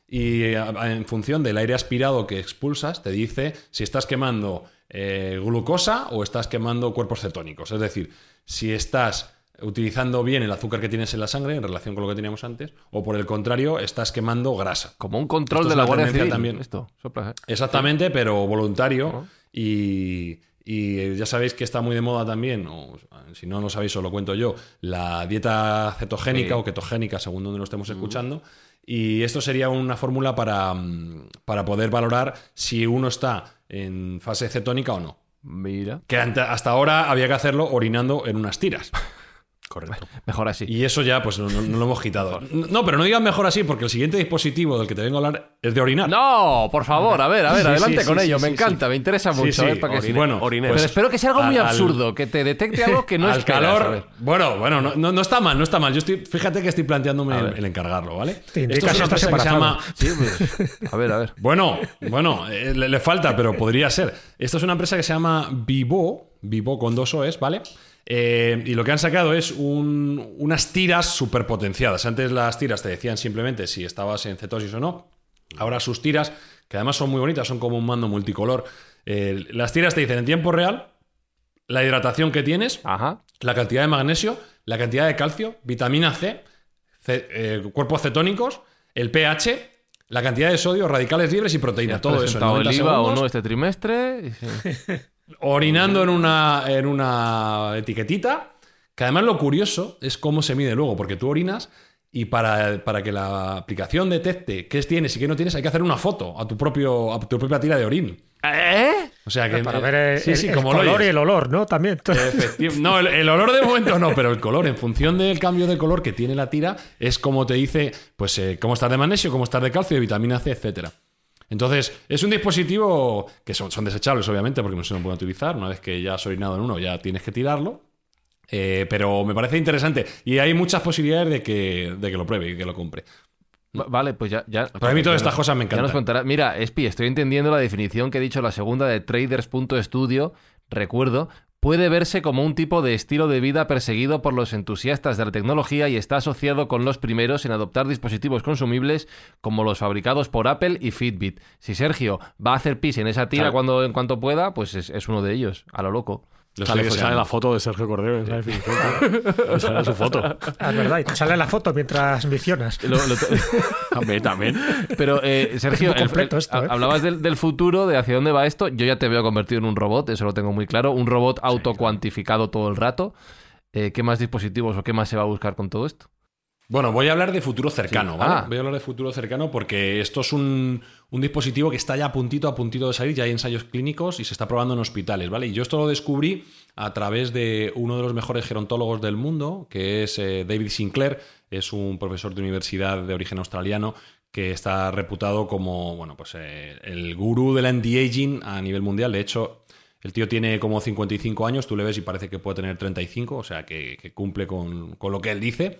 Speaker 5: y eh, en función del aire aspirado que expulsas, te dice si estás quemando eh, glucosa o estás quemando cuerpos cetónicos. Es decir, si estás utilizando bien el azúcar que tienes en la sangre en relación con lo que teníamos antes, o por el contrario, estás quemando grasa.
Speaker 7: Como un control
Speaker 5: Esto
Speaker 7: de la Guardia Civil.
Speaker 5: también.
Speaker 7: Esto, soplas, ¿eh?
Speaker 5: Exactamente, pero voluntario. Y, y ya sabéis que está muy de moda también, o si no lo sabéis, os lo cuento yo, la dieta cetogénica
Speaker 7: Sí.
Speaker 5: o ketogénica, según donde lo estemos escuchando. Y esto sería una fórmula para, mm, para poder valorar si uno está en fase cetónica o no.
Speaker 7: Mira.
Speaker 5: Que hasta ahora había que hacerlo orinando en unas tiras. Correcto.
Speaker 7: Mejor así.
Speaker 5: Y eso ya, pues no, no- no lo hemos quitado. No, pero no digan mejor así, porque el siguiente dispositivo del que te vengo a hablar es de orinar.
Speaker 7: No, por favor, a ver, a ver,
Speaker 5: Sí,
Speaker 7: adelante
Speaker 5: sí,
Speaker 7: con
Speaker 5: sí,
Speaker 7: ello.
Speaker 5: sí,
Speaker 7: me
Speaker 5: sí,
Speaker 7: encanta,
Speaker 5: sí.
Speaker 7: me interesa
Speaker 5: Sí,
Speaker 7: mucho.
Speaker 5: sí,
Speaker 7: ¿eh? Para que
Speaker 5: orine- bueno,
Speaker 7: orine.
Speaker 5: pues
Speaker 7: Pero espero que sea algo muy
Speaker 5: al-
Speaker 7: absurdo, que te detecte algo que no
Speaker 5: al
Speaker 7: esperas, a
Speaker 5: calor.
Speaker 7: ver.
Speaker 5: Bueno, bueno, no, no, no está mal, no está mal. Yo estoy, fíjate que estoy planteándome el, el encargarlo, ¿vale?
Speaker 4: Te
Speaker 5: Esto es una empresa que se llama.
Speaker 7: pues, a ver, a ver.
Speaker 5: Bueno, bueno, eh, le, le falta, pero podría ser. Esto es una empresa que se llama Vivo, Vivo con dos O's, ¿vale? Eh, y lo que han sacado es un- unas tiras superpotenciadas. Antes las tiras te decían simplemente si estabas en cetosis o no. Ahora sus tiras, que además son muy bonitas, son como un mando multicolor. eh, las tiras te dicen en tiempo real la hidratación que tienes,
Speaker 7: Ajá.
Speaker 5: la cantidad de magnesio, la cantidad de calcio, vitamina C, eh, cuerpos cetónicos, el pH, la cantidad de sodio, radicales libres y proteína.
Speaker 7: ¿Has
Speaker 5: todo eso en
Speaker 7: presentado
Speaker 5: 90
Speaker 7: el IVA o
Speaker 5: segundos,
Speaker 7: no este trimestre?
Speaker 5: Orinando en una, en una etiquetita. Que además lo curioso es cómo se mide luego, porque tú orinas y para, para que la aplicación detecte qué tienes y qué no tienes, hay que hacer una foto a tu, propio, a tu propia tira de orín.
Speaker 7: ¿Eh?
Speaker 5: O sea que
Speaker 4: Para
Speaker 5: eh,
Speaker 4: ver el,
Speaker 5: sí, sí,
Speaker 4: el-
Speaker 5: como lo
Speaker 4: color y el olor, ¿no? También.
Speaker 5: No, el, el olor de momento no, pero el color, en función del cambio de color que tiene la tira, es como te dice, pues, eh, cómo estás de magnesio, cómo estás de calcio, de vitamina C, etcétera. Entonces, es un dispositivo que son, son desechables, obviamente, porque no se pueden utilizar. Una vez que ya has orinado en uno, ya tienes que tirarlo. Eh, pero me parece interesante. Y hay muchas posibilidades de que, de que lo pruebe y que lo compre.
Speaker 7: Va- Vale, pues ya. ya
Speaker 5: Para mí todas estas cosas me
Speaker 7: Ya nos
Speaker 5: encantan.
Speaker 7: contará. Mira, Espi, estoy entendiendo la definición que he dicho la segunda de traders.studio. Recuerdo, puede verse como un tipo de estilo de vida perseguido por los entusiastas de la tecnología y está asociado con los primeros en adoptar dispositivos consumibles como los fabricados por Apple y Fitbit. Si Sergio va a hacer pis en esa tira
Speaker 5: Claro.
Speaker 7: cuando, en cuanto pueda, pues es, es uno de ellos, a lo loco.
Speaker 5: Lo
Speaker 2: Sale, sale la foto de Sergio Cordero en esa definición. tío. Sale su foto.
Speaker 4: Es verdad, y te sale la foto mientras misionas.
Speaker 7: Lo- lo-
Speaker 2: También, también.
Speaker 7: Pero, eh, Sergio, el- el-
Speaker 4: esto, ¿eh?
Speaker 7: hablabas del, del futuro, de hacia dónde va esto. Yo ya te veo convertido en un robot, eso lo tengo muy claro. Un robot autocuantificado todo el rato. Eh, ¿Qué más dispositivos o qué más se va a buscar con todo esto?
Speaker 5: Bueno, voy a hablar de futuro cercano,
Speaker 7: Sí.
Speaker 5: ¿vale?
Speaker 7: Ah.
Speaker 5: Voy a hablar de futuro cercano porque esto es un, un dispositivo que está ya a puntito, a puntito de salir, ya hay ensayos clínicos y se está probando en hospitales, ¿vale? Y yo esto lo descubrí a través de uno de los mejores gerontólogos del mundo, que es eh, David Sinclair, es un profesor de universidad de origen australiano que está reputado como, bueno, pues eh, el gurú del anti-aging a nivel mundial. De hecho, el tío tiene como 55 años, tú le ves y parece que puede tener 35, o sea, que, que cumple con, con lo que él dice.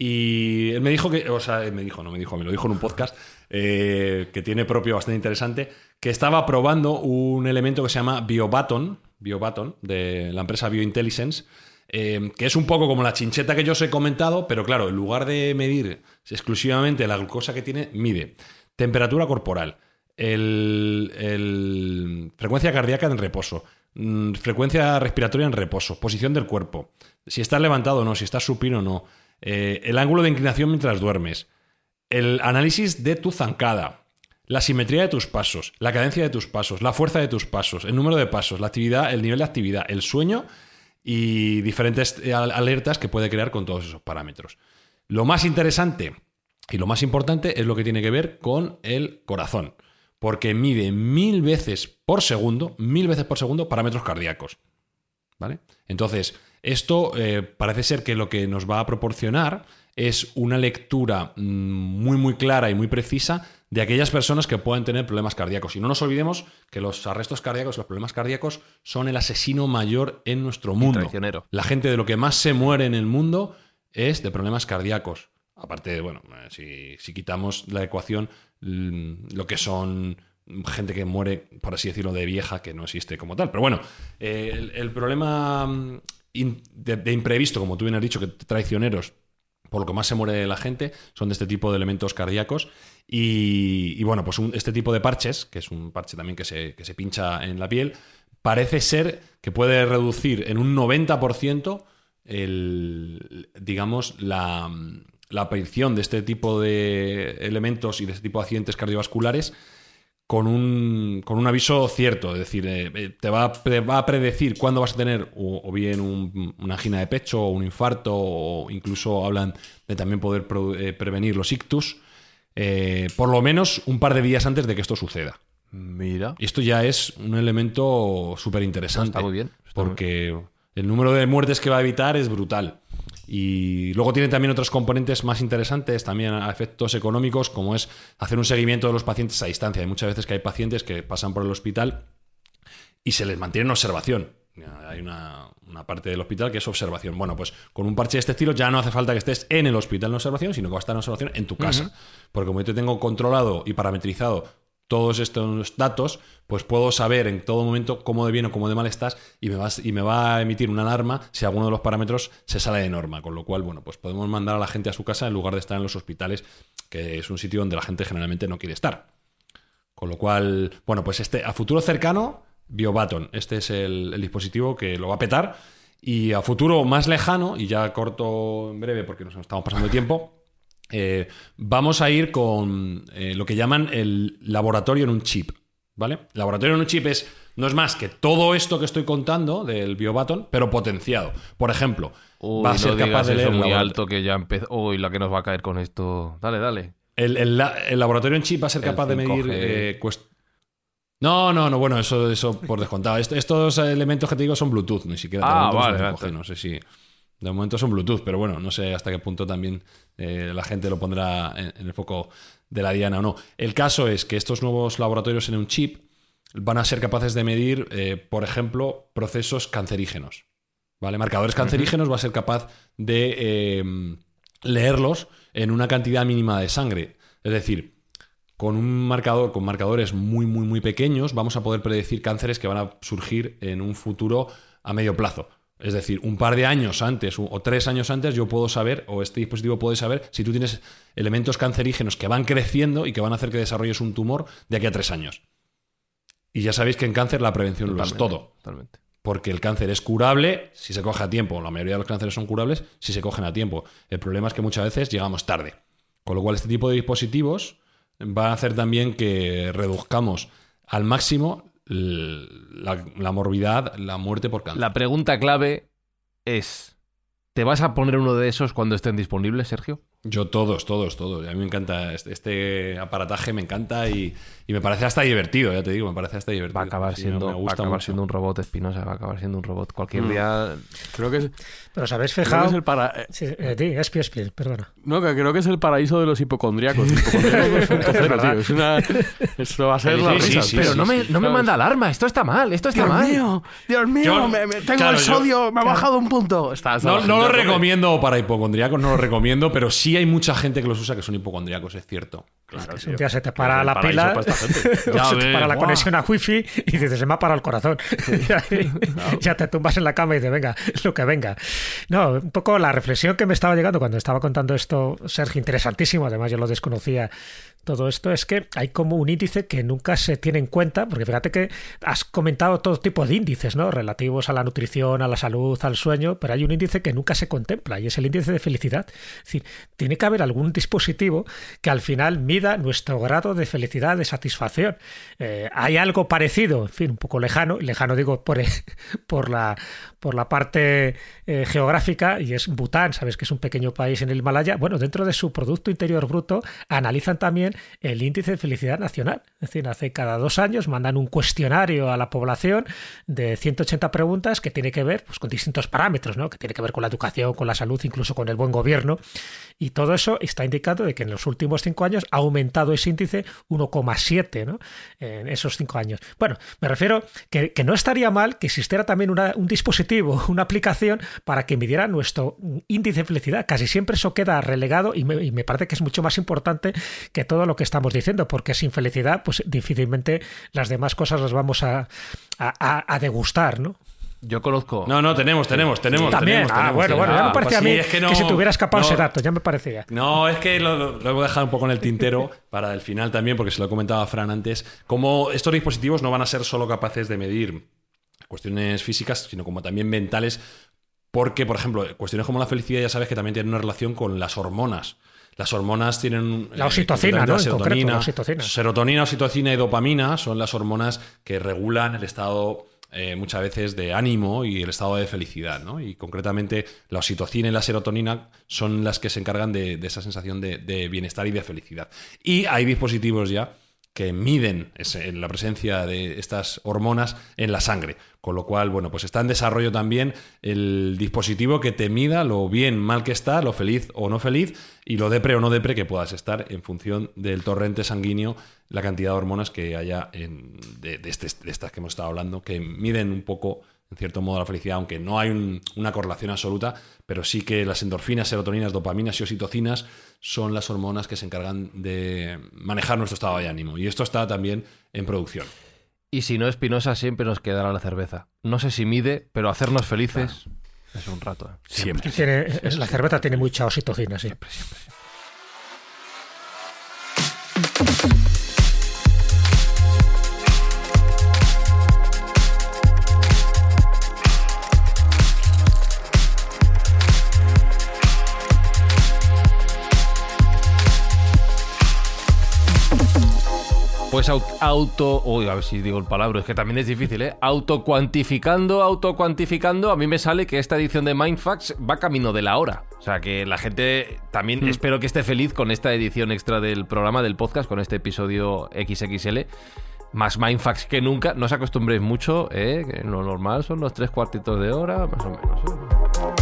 Speaker 5: Y él me dijo que, o sea, él me dijo, no me dijo, me lo dijo en un podcast eh, que tiene propio bastante interesante, que estaba probando un elemento que se llama Biobaton, Biobaton, de la empresa Biointelligence, eh, que es un poco como la chincheta que yo os he comentado, pero claro, en lugar de medir exclusivamente la glucosa que tiene, mide temperatura corporal, el, el- frecuencia cardíaca en reposo, mm, frecuencia respiratoria en reposo, posición del cuerpo, si estás levantado o no, si estás supino o no, eh, el ángulo de inclinación mientras duermes, el análisis de tu zancada, la simetría de tus pasos, la cadencia de tus pasos, la fuerza de tus pasos, el número de pasos, la actividad, el nivel de actividad, el sueño y diferentes eh, al- alertas que puede crear con todos esos parámetros. Lo más interesante y lo más importante es lo que tiene que ver con el corazón, porque mide mil veces por segundo, mil veces por segundo parámetros cardíacos. ¿Vale? Entonces, esto eh, parece ser que lo que nos va a proporcionar es una lectura mm, muy, muy clara y muy precisa de aquellas personas que puedan tener problemas cardíacos. Y no nos olvidemos que los arrestos cardíacos, los problemas cardíacos, son el asesino mayor en nuestro mundo.
Speaker 7: traicionero.
Speaker 5: La gente de lo que más se muere en el mundo es de problemas cardíacos. Aparte de, bueno, eh, si, si quitamos la ecuación, mm, lo que son gente que muere, por así decirlo, de vieja, que no existe como tal. Pero bueno, eh, el, el problema mm, de, imprevisto, como tú bien has dicho, que traicioneros, por lo que más se muere la gente, son de este tipo de elementos cardíacos. Y, bueno, pues este tipo de parches, que es un parche también que se, que se pincha en la piel, parece ser que puede reducir en un 90% el, digamos, la, la aparición de este tipo de elementos y de este tipo de accidentes cardiovasculares con un, con un aviso cierto, es decir, eh, eh, te, va a, te va a predecir cuándo vas a tener o, o bien un- una angina de pecho o un infarto o incluso hablan de también poder pro- eh, prevenir los ictus, eh, por lo menos un par de días antes de que esto suceda.
Speaker 7: Mira.
Speaker 5: Y esto ya es un elemento súper interesante.
Speaker 7: Está muy bien, está muy
Speaker 5: porque el número de muertes que va a evitar es brutal. Y luego tiene también otros componentes más interesantes, también a efectos económicos, como es hacer un seguimiento de los pacientes a distancia. Hay muchas veces que hay pacientes que pasan por el hospital y se les mantiene en observación. Hay una, una parte del hospital que es observación. Bueno, pues con un parche de este estilo ya no hace falta que estés en el hospital en observación, sino que vas a estar en observación en tu casa. Porque como yo te tengo controlado y parametrizado todos estos datos, pues puedo saber en todo momento cómo de bien o cómo de mal estás y me, vas, y me va a emitir una alarma si alguno de los parámetros se sale de norma. Con lo cual, bueno, pues podemos mandar a la gente a su casa en lugar de estar en los hospitales, que es un sitio donde la gente generalmente no quiere estar. Con lo cual, bueno, pues este a futuro cercano, Biobaton, este es el, el dispositivo que lo va a petar. Y a futuro más lejano, y ya corto en breve porque nos estamos pasando de tiempo, eh, vamos a ir con eh, lo que llaman el laboratorio en un chip. ¿Vale? Laboratorio en un chip es, no es más que todo esto que estoy contando del Biobaton, pero potenciado. Por ejemplo,
Speaker 7: Uy,
Speaker 5: va a ser
Speaker 7: no
Speaker 5: capaz de leer
Speaker 7: eso muy alto que ya empezó. Uy, la que nos va a caer con esto. Dale, dale.
Speaker 5: el, el el laboratorio en chip va a ser capaz de medir
Speaker 7: 5G.
Speaker 5: eh, No, no, no, bueno, eso, eso por descontado. estos elementos que te digo son Bluetooth, ni siquiera.
Speaker 7: Ah, vale,
Speaker 5: No sé si. De momento son Bluetooth, pero bueno, no sé hasta qué punto también eh, la gente lo pondrá en, el foco de la diana o no. El caso es que estos nuevos laboratorios en un chip van a ser capaces de medir, eh, por ejemplo, procesos cancerígenos. ¿Vale? Marcadores cancerígenos va a ser capaz de em, leerlos en una cantidad mínima de sangre. Es decir, con un marcador, con marcadores muy, muy, muy pequeños, vamos a poder predecir cánceres que van a surgir en un futuro a medio plazo. Es decir, un par de años antes o tres años antes yo puedo saber, o este dispositivo puede saber, si tú tienes elementos cancerígenos que van creciendo y que van a hacer que desarrolles un tumor de aquí a tres años. Y ya sabéis que en cáncer la prevención lo es todo.
Speaker 7: Totalmente.
Speaker 5: Porque el cáncer es curable si se coge a tiempo. La mayoría de los cánceres son curables si se cogen a tiempo. El problema es que muchas veces llegamos tarde. Con lo cual este tipo de dispositivos va a hacer también que reduzcamos al máximo la, morbidad, la muerte por cáncer.
Speaker 7: La pregunta clave es, ¿te vas a poner uno de esos cuando estén disponibles, Sergio?
Speaker 5: Yo todos, todos, todos. A mí me encanta este, este aparataje, me encanta y, me parece hasta divertido, ya te digo, me parece hasta divertido.
Speaker 7: Va a acabar, siendo, va a acabar siendo un robot espinosa, va a acabar siendo un robot. Cualquier mm. día...
Speaker 2: Creo que es...
Speaker 4: Pero os habéis fijado...
Speaker 2: es el para...
Speaker 4: Sí, eh, espi, espi, perdona.
Speaker 2: No, que creo que es el paraíso de los es una... Esto va a ser la risa.
Speaker 7: pero no me, no me manda alarma, esto está mal, esto está
Speaker 2: Dios
Speaker 7: mal.
Speaker 2: Mío, Dios mío, me, tengo el sodio, me ha bajado un punto.
Speaker 5: no, no lo recomiendo para hipocondriacos, no lo recomiendo, pero sí hay mucha gente que los usa que son hipocondríacos, es cierto.
Speaker 4: Claro, un día se te para la pila, ya se te para la conexión a wifi y dices, se me ha parado el corazón. ya te tumbas en la cama y dices, venga, lo que venga. No, un poco la reflexión que me estaba llegando cuando estaba contando esto, Sergio, interesantísimo, además yo lo desconocía todo esto es que hay como un índice que nunca se tiene en cuenta, porque fíjate que has comentado todo tipo de índices, ¿no? Relativos a la nutrición, a la salud, al sueño, pero hay un índice que nunca se contempla y es el índice de felicidad. Es decir, tiene que haber algún dispositivo que al final mida nuestro grado de felicidad, de satisfacción. Eh, hay algo parecido, en fin, un poco lejano, lejano digo por, por, la, por la parte eh, geográfica, y es Bután, sabes que es un pequeño país en el Himalaya. Bueno, dentro de su Producto Interior Bruto analizan también el índice de felicidad nacional. Es decir, hace cada dos años mandan un cuestionario a la población de 180 preguntas que tiene que ver pues, con distintos parámetros, ¿no? que tiene que ver con la educación, con la salud, incluso con el buen gobierno. Y todo eso está indicando de que en los últimos cinco años ha aumentado ese índice 1,7 ¿no? en esos cinco años. Bueno, me refiero que, que no estaría mal que existiera también un dispositivo, una aplicación para que midiera nuestro índice de felicidad. Casi siempre eso queda relegado y me, y me parece que es mucho más importante que todo lo que estamos diciendo, porque sin felicidad, pues difícilmente las demás cosas las vamos a, a, degustar, ¿no?
Speaker 7: Yo conozco.
Speaker 5: No, no, tenemos, tenemos, tenemos.
Speaker 4: También.
Speaker 5: Tenemos,
Speaker 4: ah, bueno, bueno, ya me parecía pues a mí que, si te hubiera escapado ese dato, ya me parecía.
Speaker 5: No, es que lo, voy a dejar un poco en el tintero para el final también, porque se lo he comentado a Fran antes. Como estos dispositivos no van a ser solo capaces de medir cuestiones físicas, sino como también mentales, porque, por ejemplo, cuestiones como la felicidad ya sabes que también tienen una relación con las hormonas. Las hormonas tienen...
Speaker 4: La oxitocina, ¿no?
Speaker 5: Serotonina,
Speaker 4: oxitocina.
Speaker 5: serotonina, oxitocina y dopamina son las hormonas que regulan el estado eh, muchas veces de ánimo y el estado de felicidad, ¿no? Y concretamente la oxitocina y la serotonina son las que se encargan de, esa sensación de, de, bienestar y de felicidad. Y hay dispositivos ya que miden la presencia de estas hormonas en la sangre. Con lo cual, bueno, pues está en desarrollo también el dispositivo que te mida lo bien, mal que está, lo feliz o no feliz, y lo depre o no depre que puedas estar en función del torrente sanguíneo, la cantidad de hormonas que haya en, de, este, de estas que hemos estado hablando, que miden un poco en cierto modo la felicidad, aunque no hay una correlación absoluta, pero sí que las endorfinas, serotoninas, dopaminas y oxitocinas son las hormonas que se encargan de manejar nuestro estado de ánimo. Y esto está también en producción.
Speaker 7: Y si no, Espinosa siempre nos quedará la cerveza. No sé si mide, pero hacernos felices es un rato. ¿eh?
Speaker 4: Siempre. la cerveza tiene mucha oxitocina, siempre, siempre.
Speaker 7: Pues auto, uy, a ver si digo el palabra, es que también es difícil, ¿eh? Autocuantificando, autocuantificando, a mí me sale que esta edición de Mindfax va camino de la hora. O sea, que la gente también hmm. espero que esté feliz con esta edición extra del programa, del podcast, con este episodio XXL.
Speaker 1: más Mindfax que nunca. No os acostumbréis mucho, ¿eh? que lo normal son los tres cuartitos de hora, más o menos. ¿eh?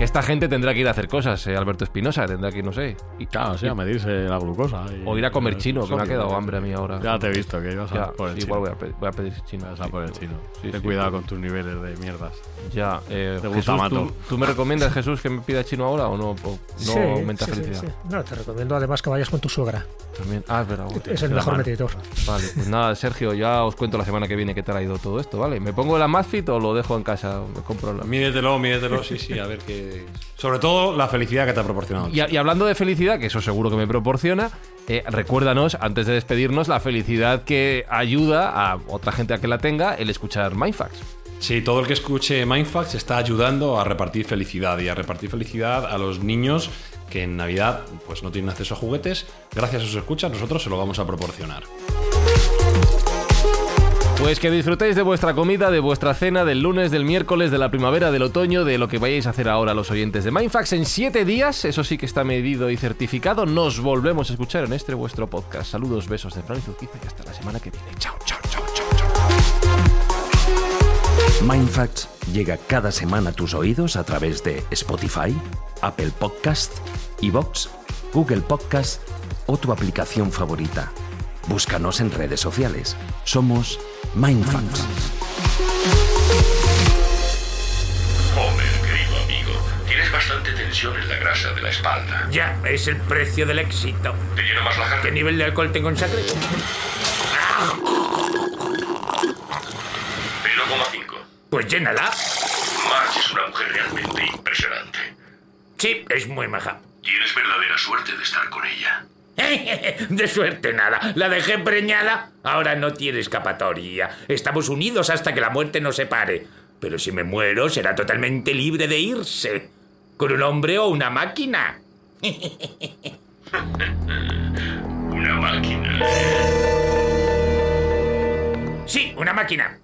Speaker 1: Que esta gente tendrá que ir a hacer cosas, eh, Alberto Espinosa, tendrá que ir, no sé.
Speaker 2: Y, claro, sí, a medirse la glucosa. Y,
Speaker 1: o ir a comer chino, que me ha quedado hambre a mí ahora.
Speaker 2: Ya te he visto que ibas a
Speaker 1: Ya,
Speaker 2: por el
Speaker 1: sí,
Speaker 2: chino.
Speaker 1: igual voy a pedir, voy a pedir chino.
Speaker 2: Vas a
Speaker 1: sí.
Speaker 2: por el chino.
Speaker 1: Sí,
Speaker 2: Ten
Speaker 1: sí,
Speaker 2: cuidado
Speaker 1: sí.
Speaker 2: con tus niveles de mierdas.
Speaker 1: Ya, eh,
Speaker 2: De
Speaker 1: Jesús. ¿tú, tú me recomiendas, Jesús, que me pida chino ahora o no? O no
Speaker 4: Sí,
Speaker 1: aumenta felicidad.
Speaker 4: sí. No, te recomiendo además que vayas con tu suegra.
Speaker 1: También. Ah, es verdad. hostia,
Speaker 4: Es el mejor
Speaker 1: mal.
Speaker 4: medidor.
Speaker 1: Vale, pues nada, Sergio, ya os cuento la semana que viene qué tal ha ido todo esto, ¿vale? ¿Me pongo la Mazfit o lo dejo en casa? Me compro la...
Speaker 5: Mídetelo, mídetelo, sí, sí, a ver qué. Sobre todo la felicidad que te ha proporcionado.
Speaker 1: Y, y hablando de felicidad, que eso seguro que me proporciona, eh, recuérdanos, antes de despedirnos, la felicidad que ayuda a otra gente a que la tenga el escuchar Mindfax.
Speaker 5: Sí, todo el que escuche Mindfax está ayudando a repartir felicidad y a repartir felicidad a los niños que en Navidad pues no tienen acceso a juguetes. Gracias a sus escuchas nosotros se lo vamos a proporcionar.
Speaker 1: Pues que disfrutéis de vuestra comida, de vuestra cena, del lunes, del miércoles, de la primavera, del otoño, de lo que vayáis a hacer ahora los oyentes de Mindfax. En siete días, eso sí que está medido y certificado, nos volvemos a escuchar en este vuestro podcast. Saludos, besos de Fran y Zurquiza y hasta la semana que viene. Chao, chao, chao, chao, chao.
Speaker 3: Mindfacts llega cada semana a tus oídos a través de Spotify, Apple Podcast, Evox, Google Podcast o tu aplicación favorita. Búscanos en redes sociales. Somos Mindfacts.
Speaker 8: Homer, querido amigo, tienes bastante tensión en la grasa de la espalda.
Speaker 9: Ya, es el precio del éxito.
Speaker 8: ¿Te llena más la jarra?
Speaker 9: ¿Qué nivel de alcohol tengo en sangre?
Speaker 8: 0,5.
Speaker 9: Pues llénala.
Speaker 8: Marge es una mujer realmente impresionante.
Speaker 9: Sí, es muy maja.
Speaker 8: Tienes verdadera suerte de estar con ella.
Speaker 9: De suerte nada. La dejé preñada. Ahora no tiene escapatoria. Estamos unidos hasta que la muerte nos separe. Pero si me muero, será totalmente libre de irse. ¿Con un hombre o una máquina?
Speaker 8: Una máquina.
Speaker 9: Sí, una máquina.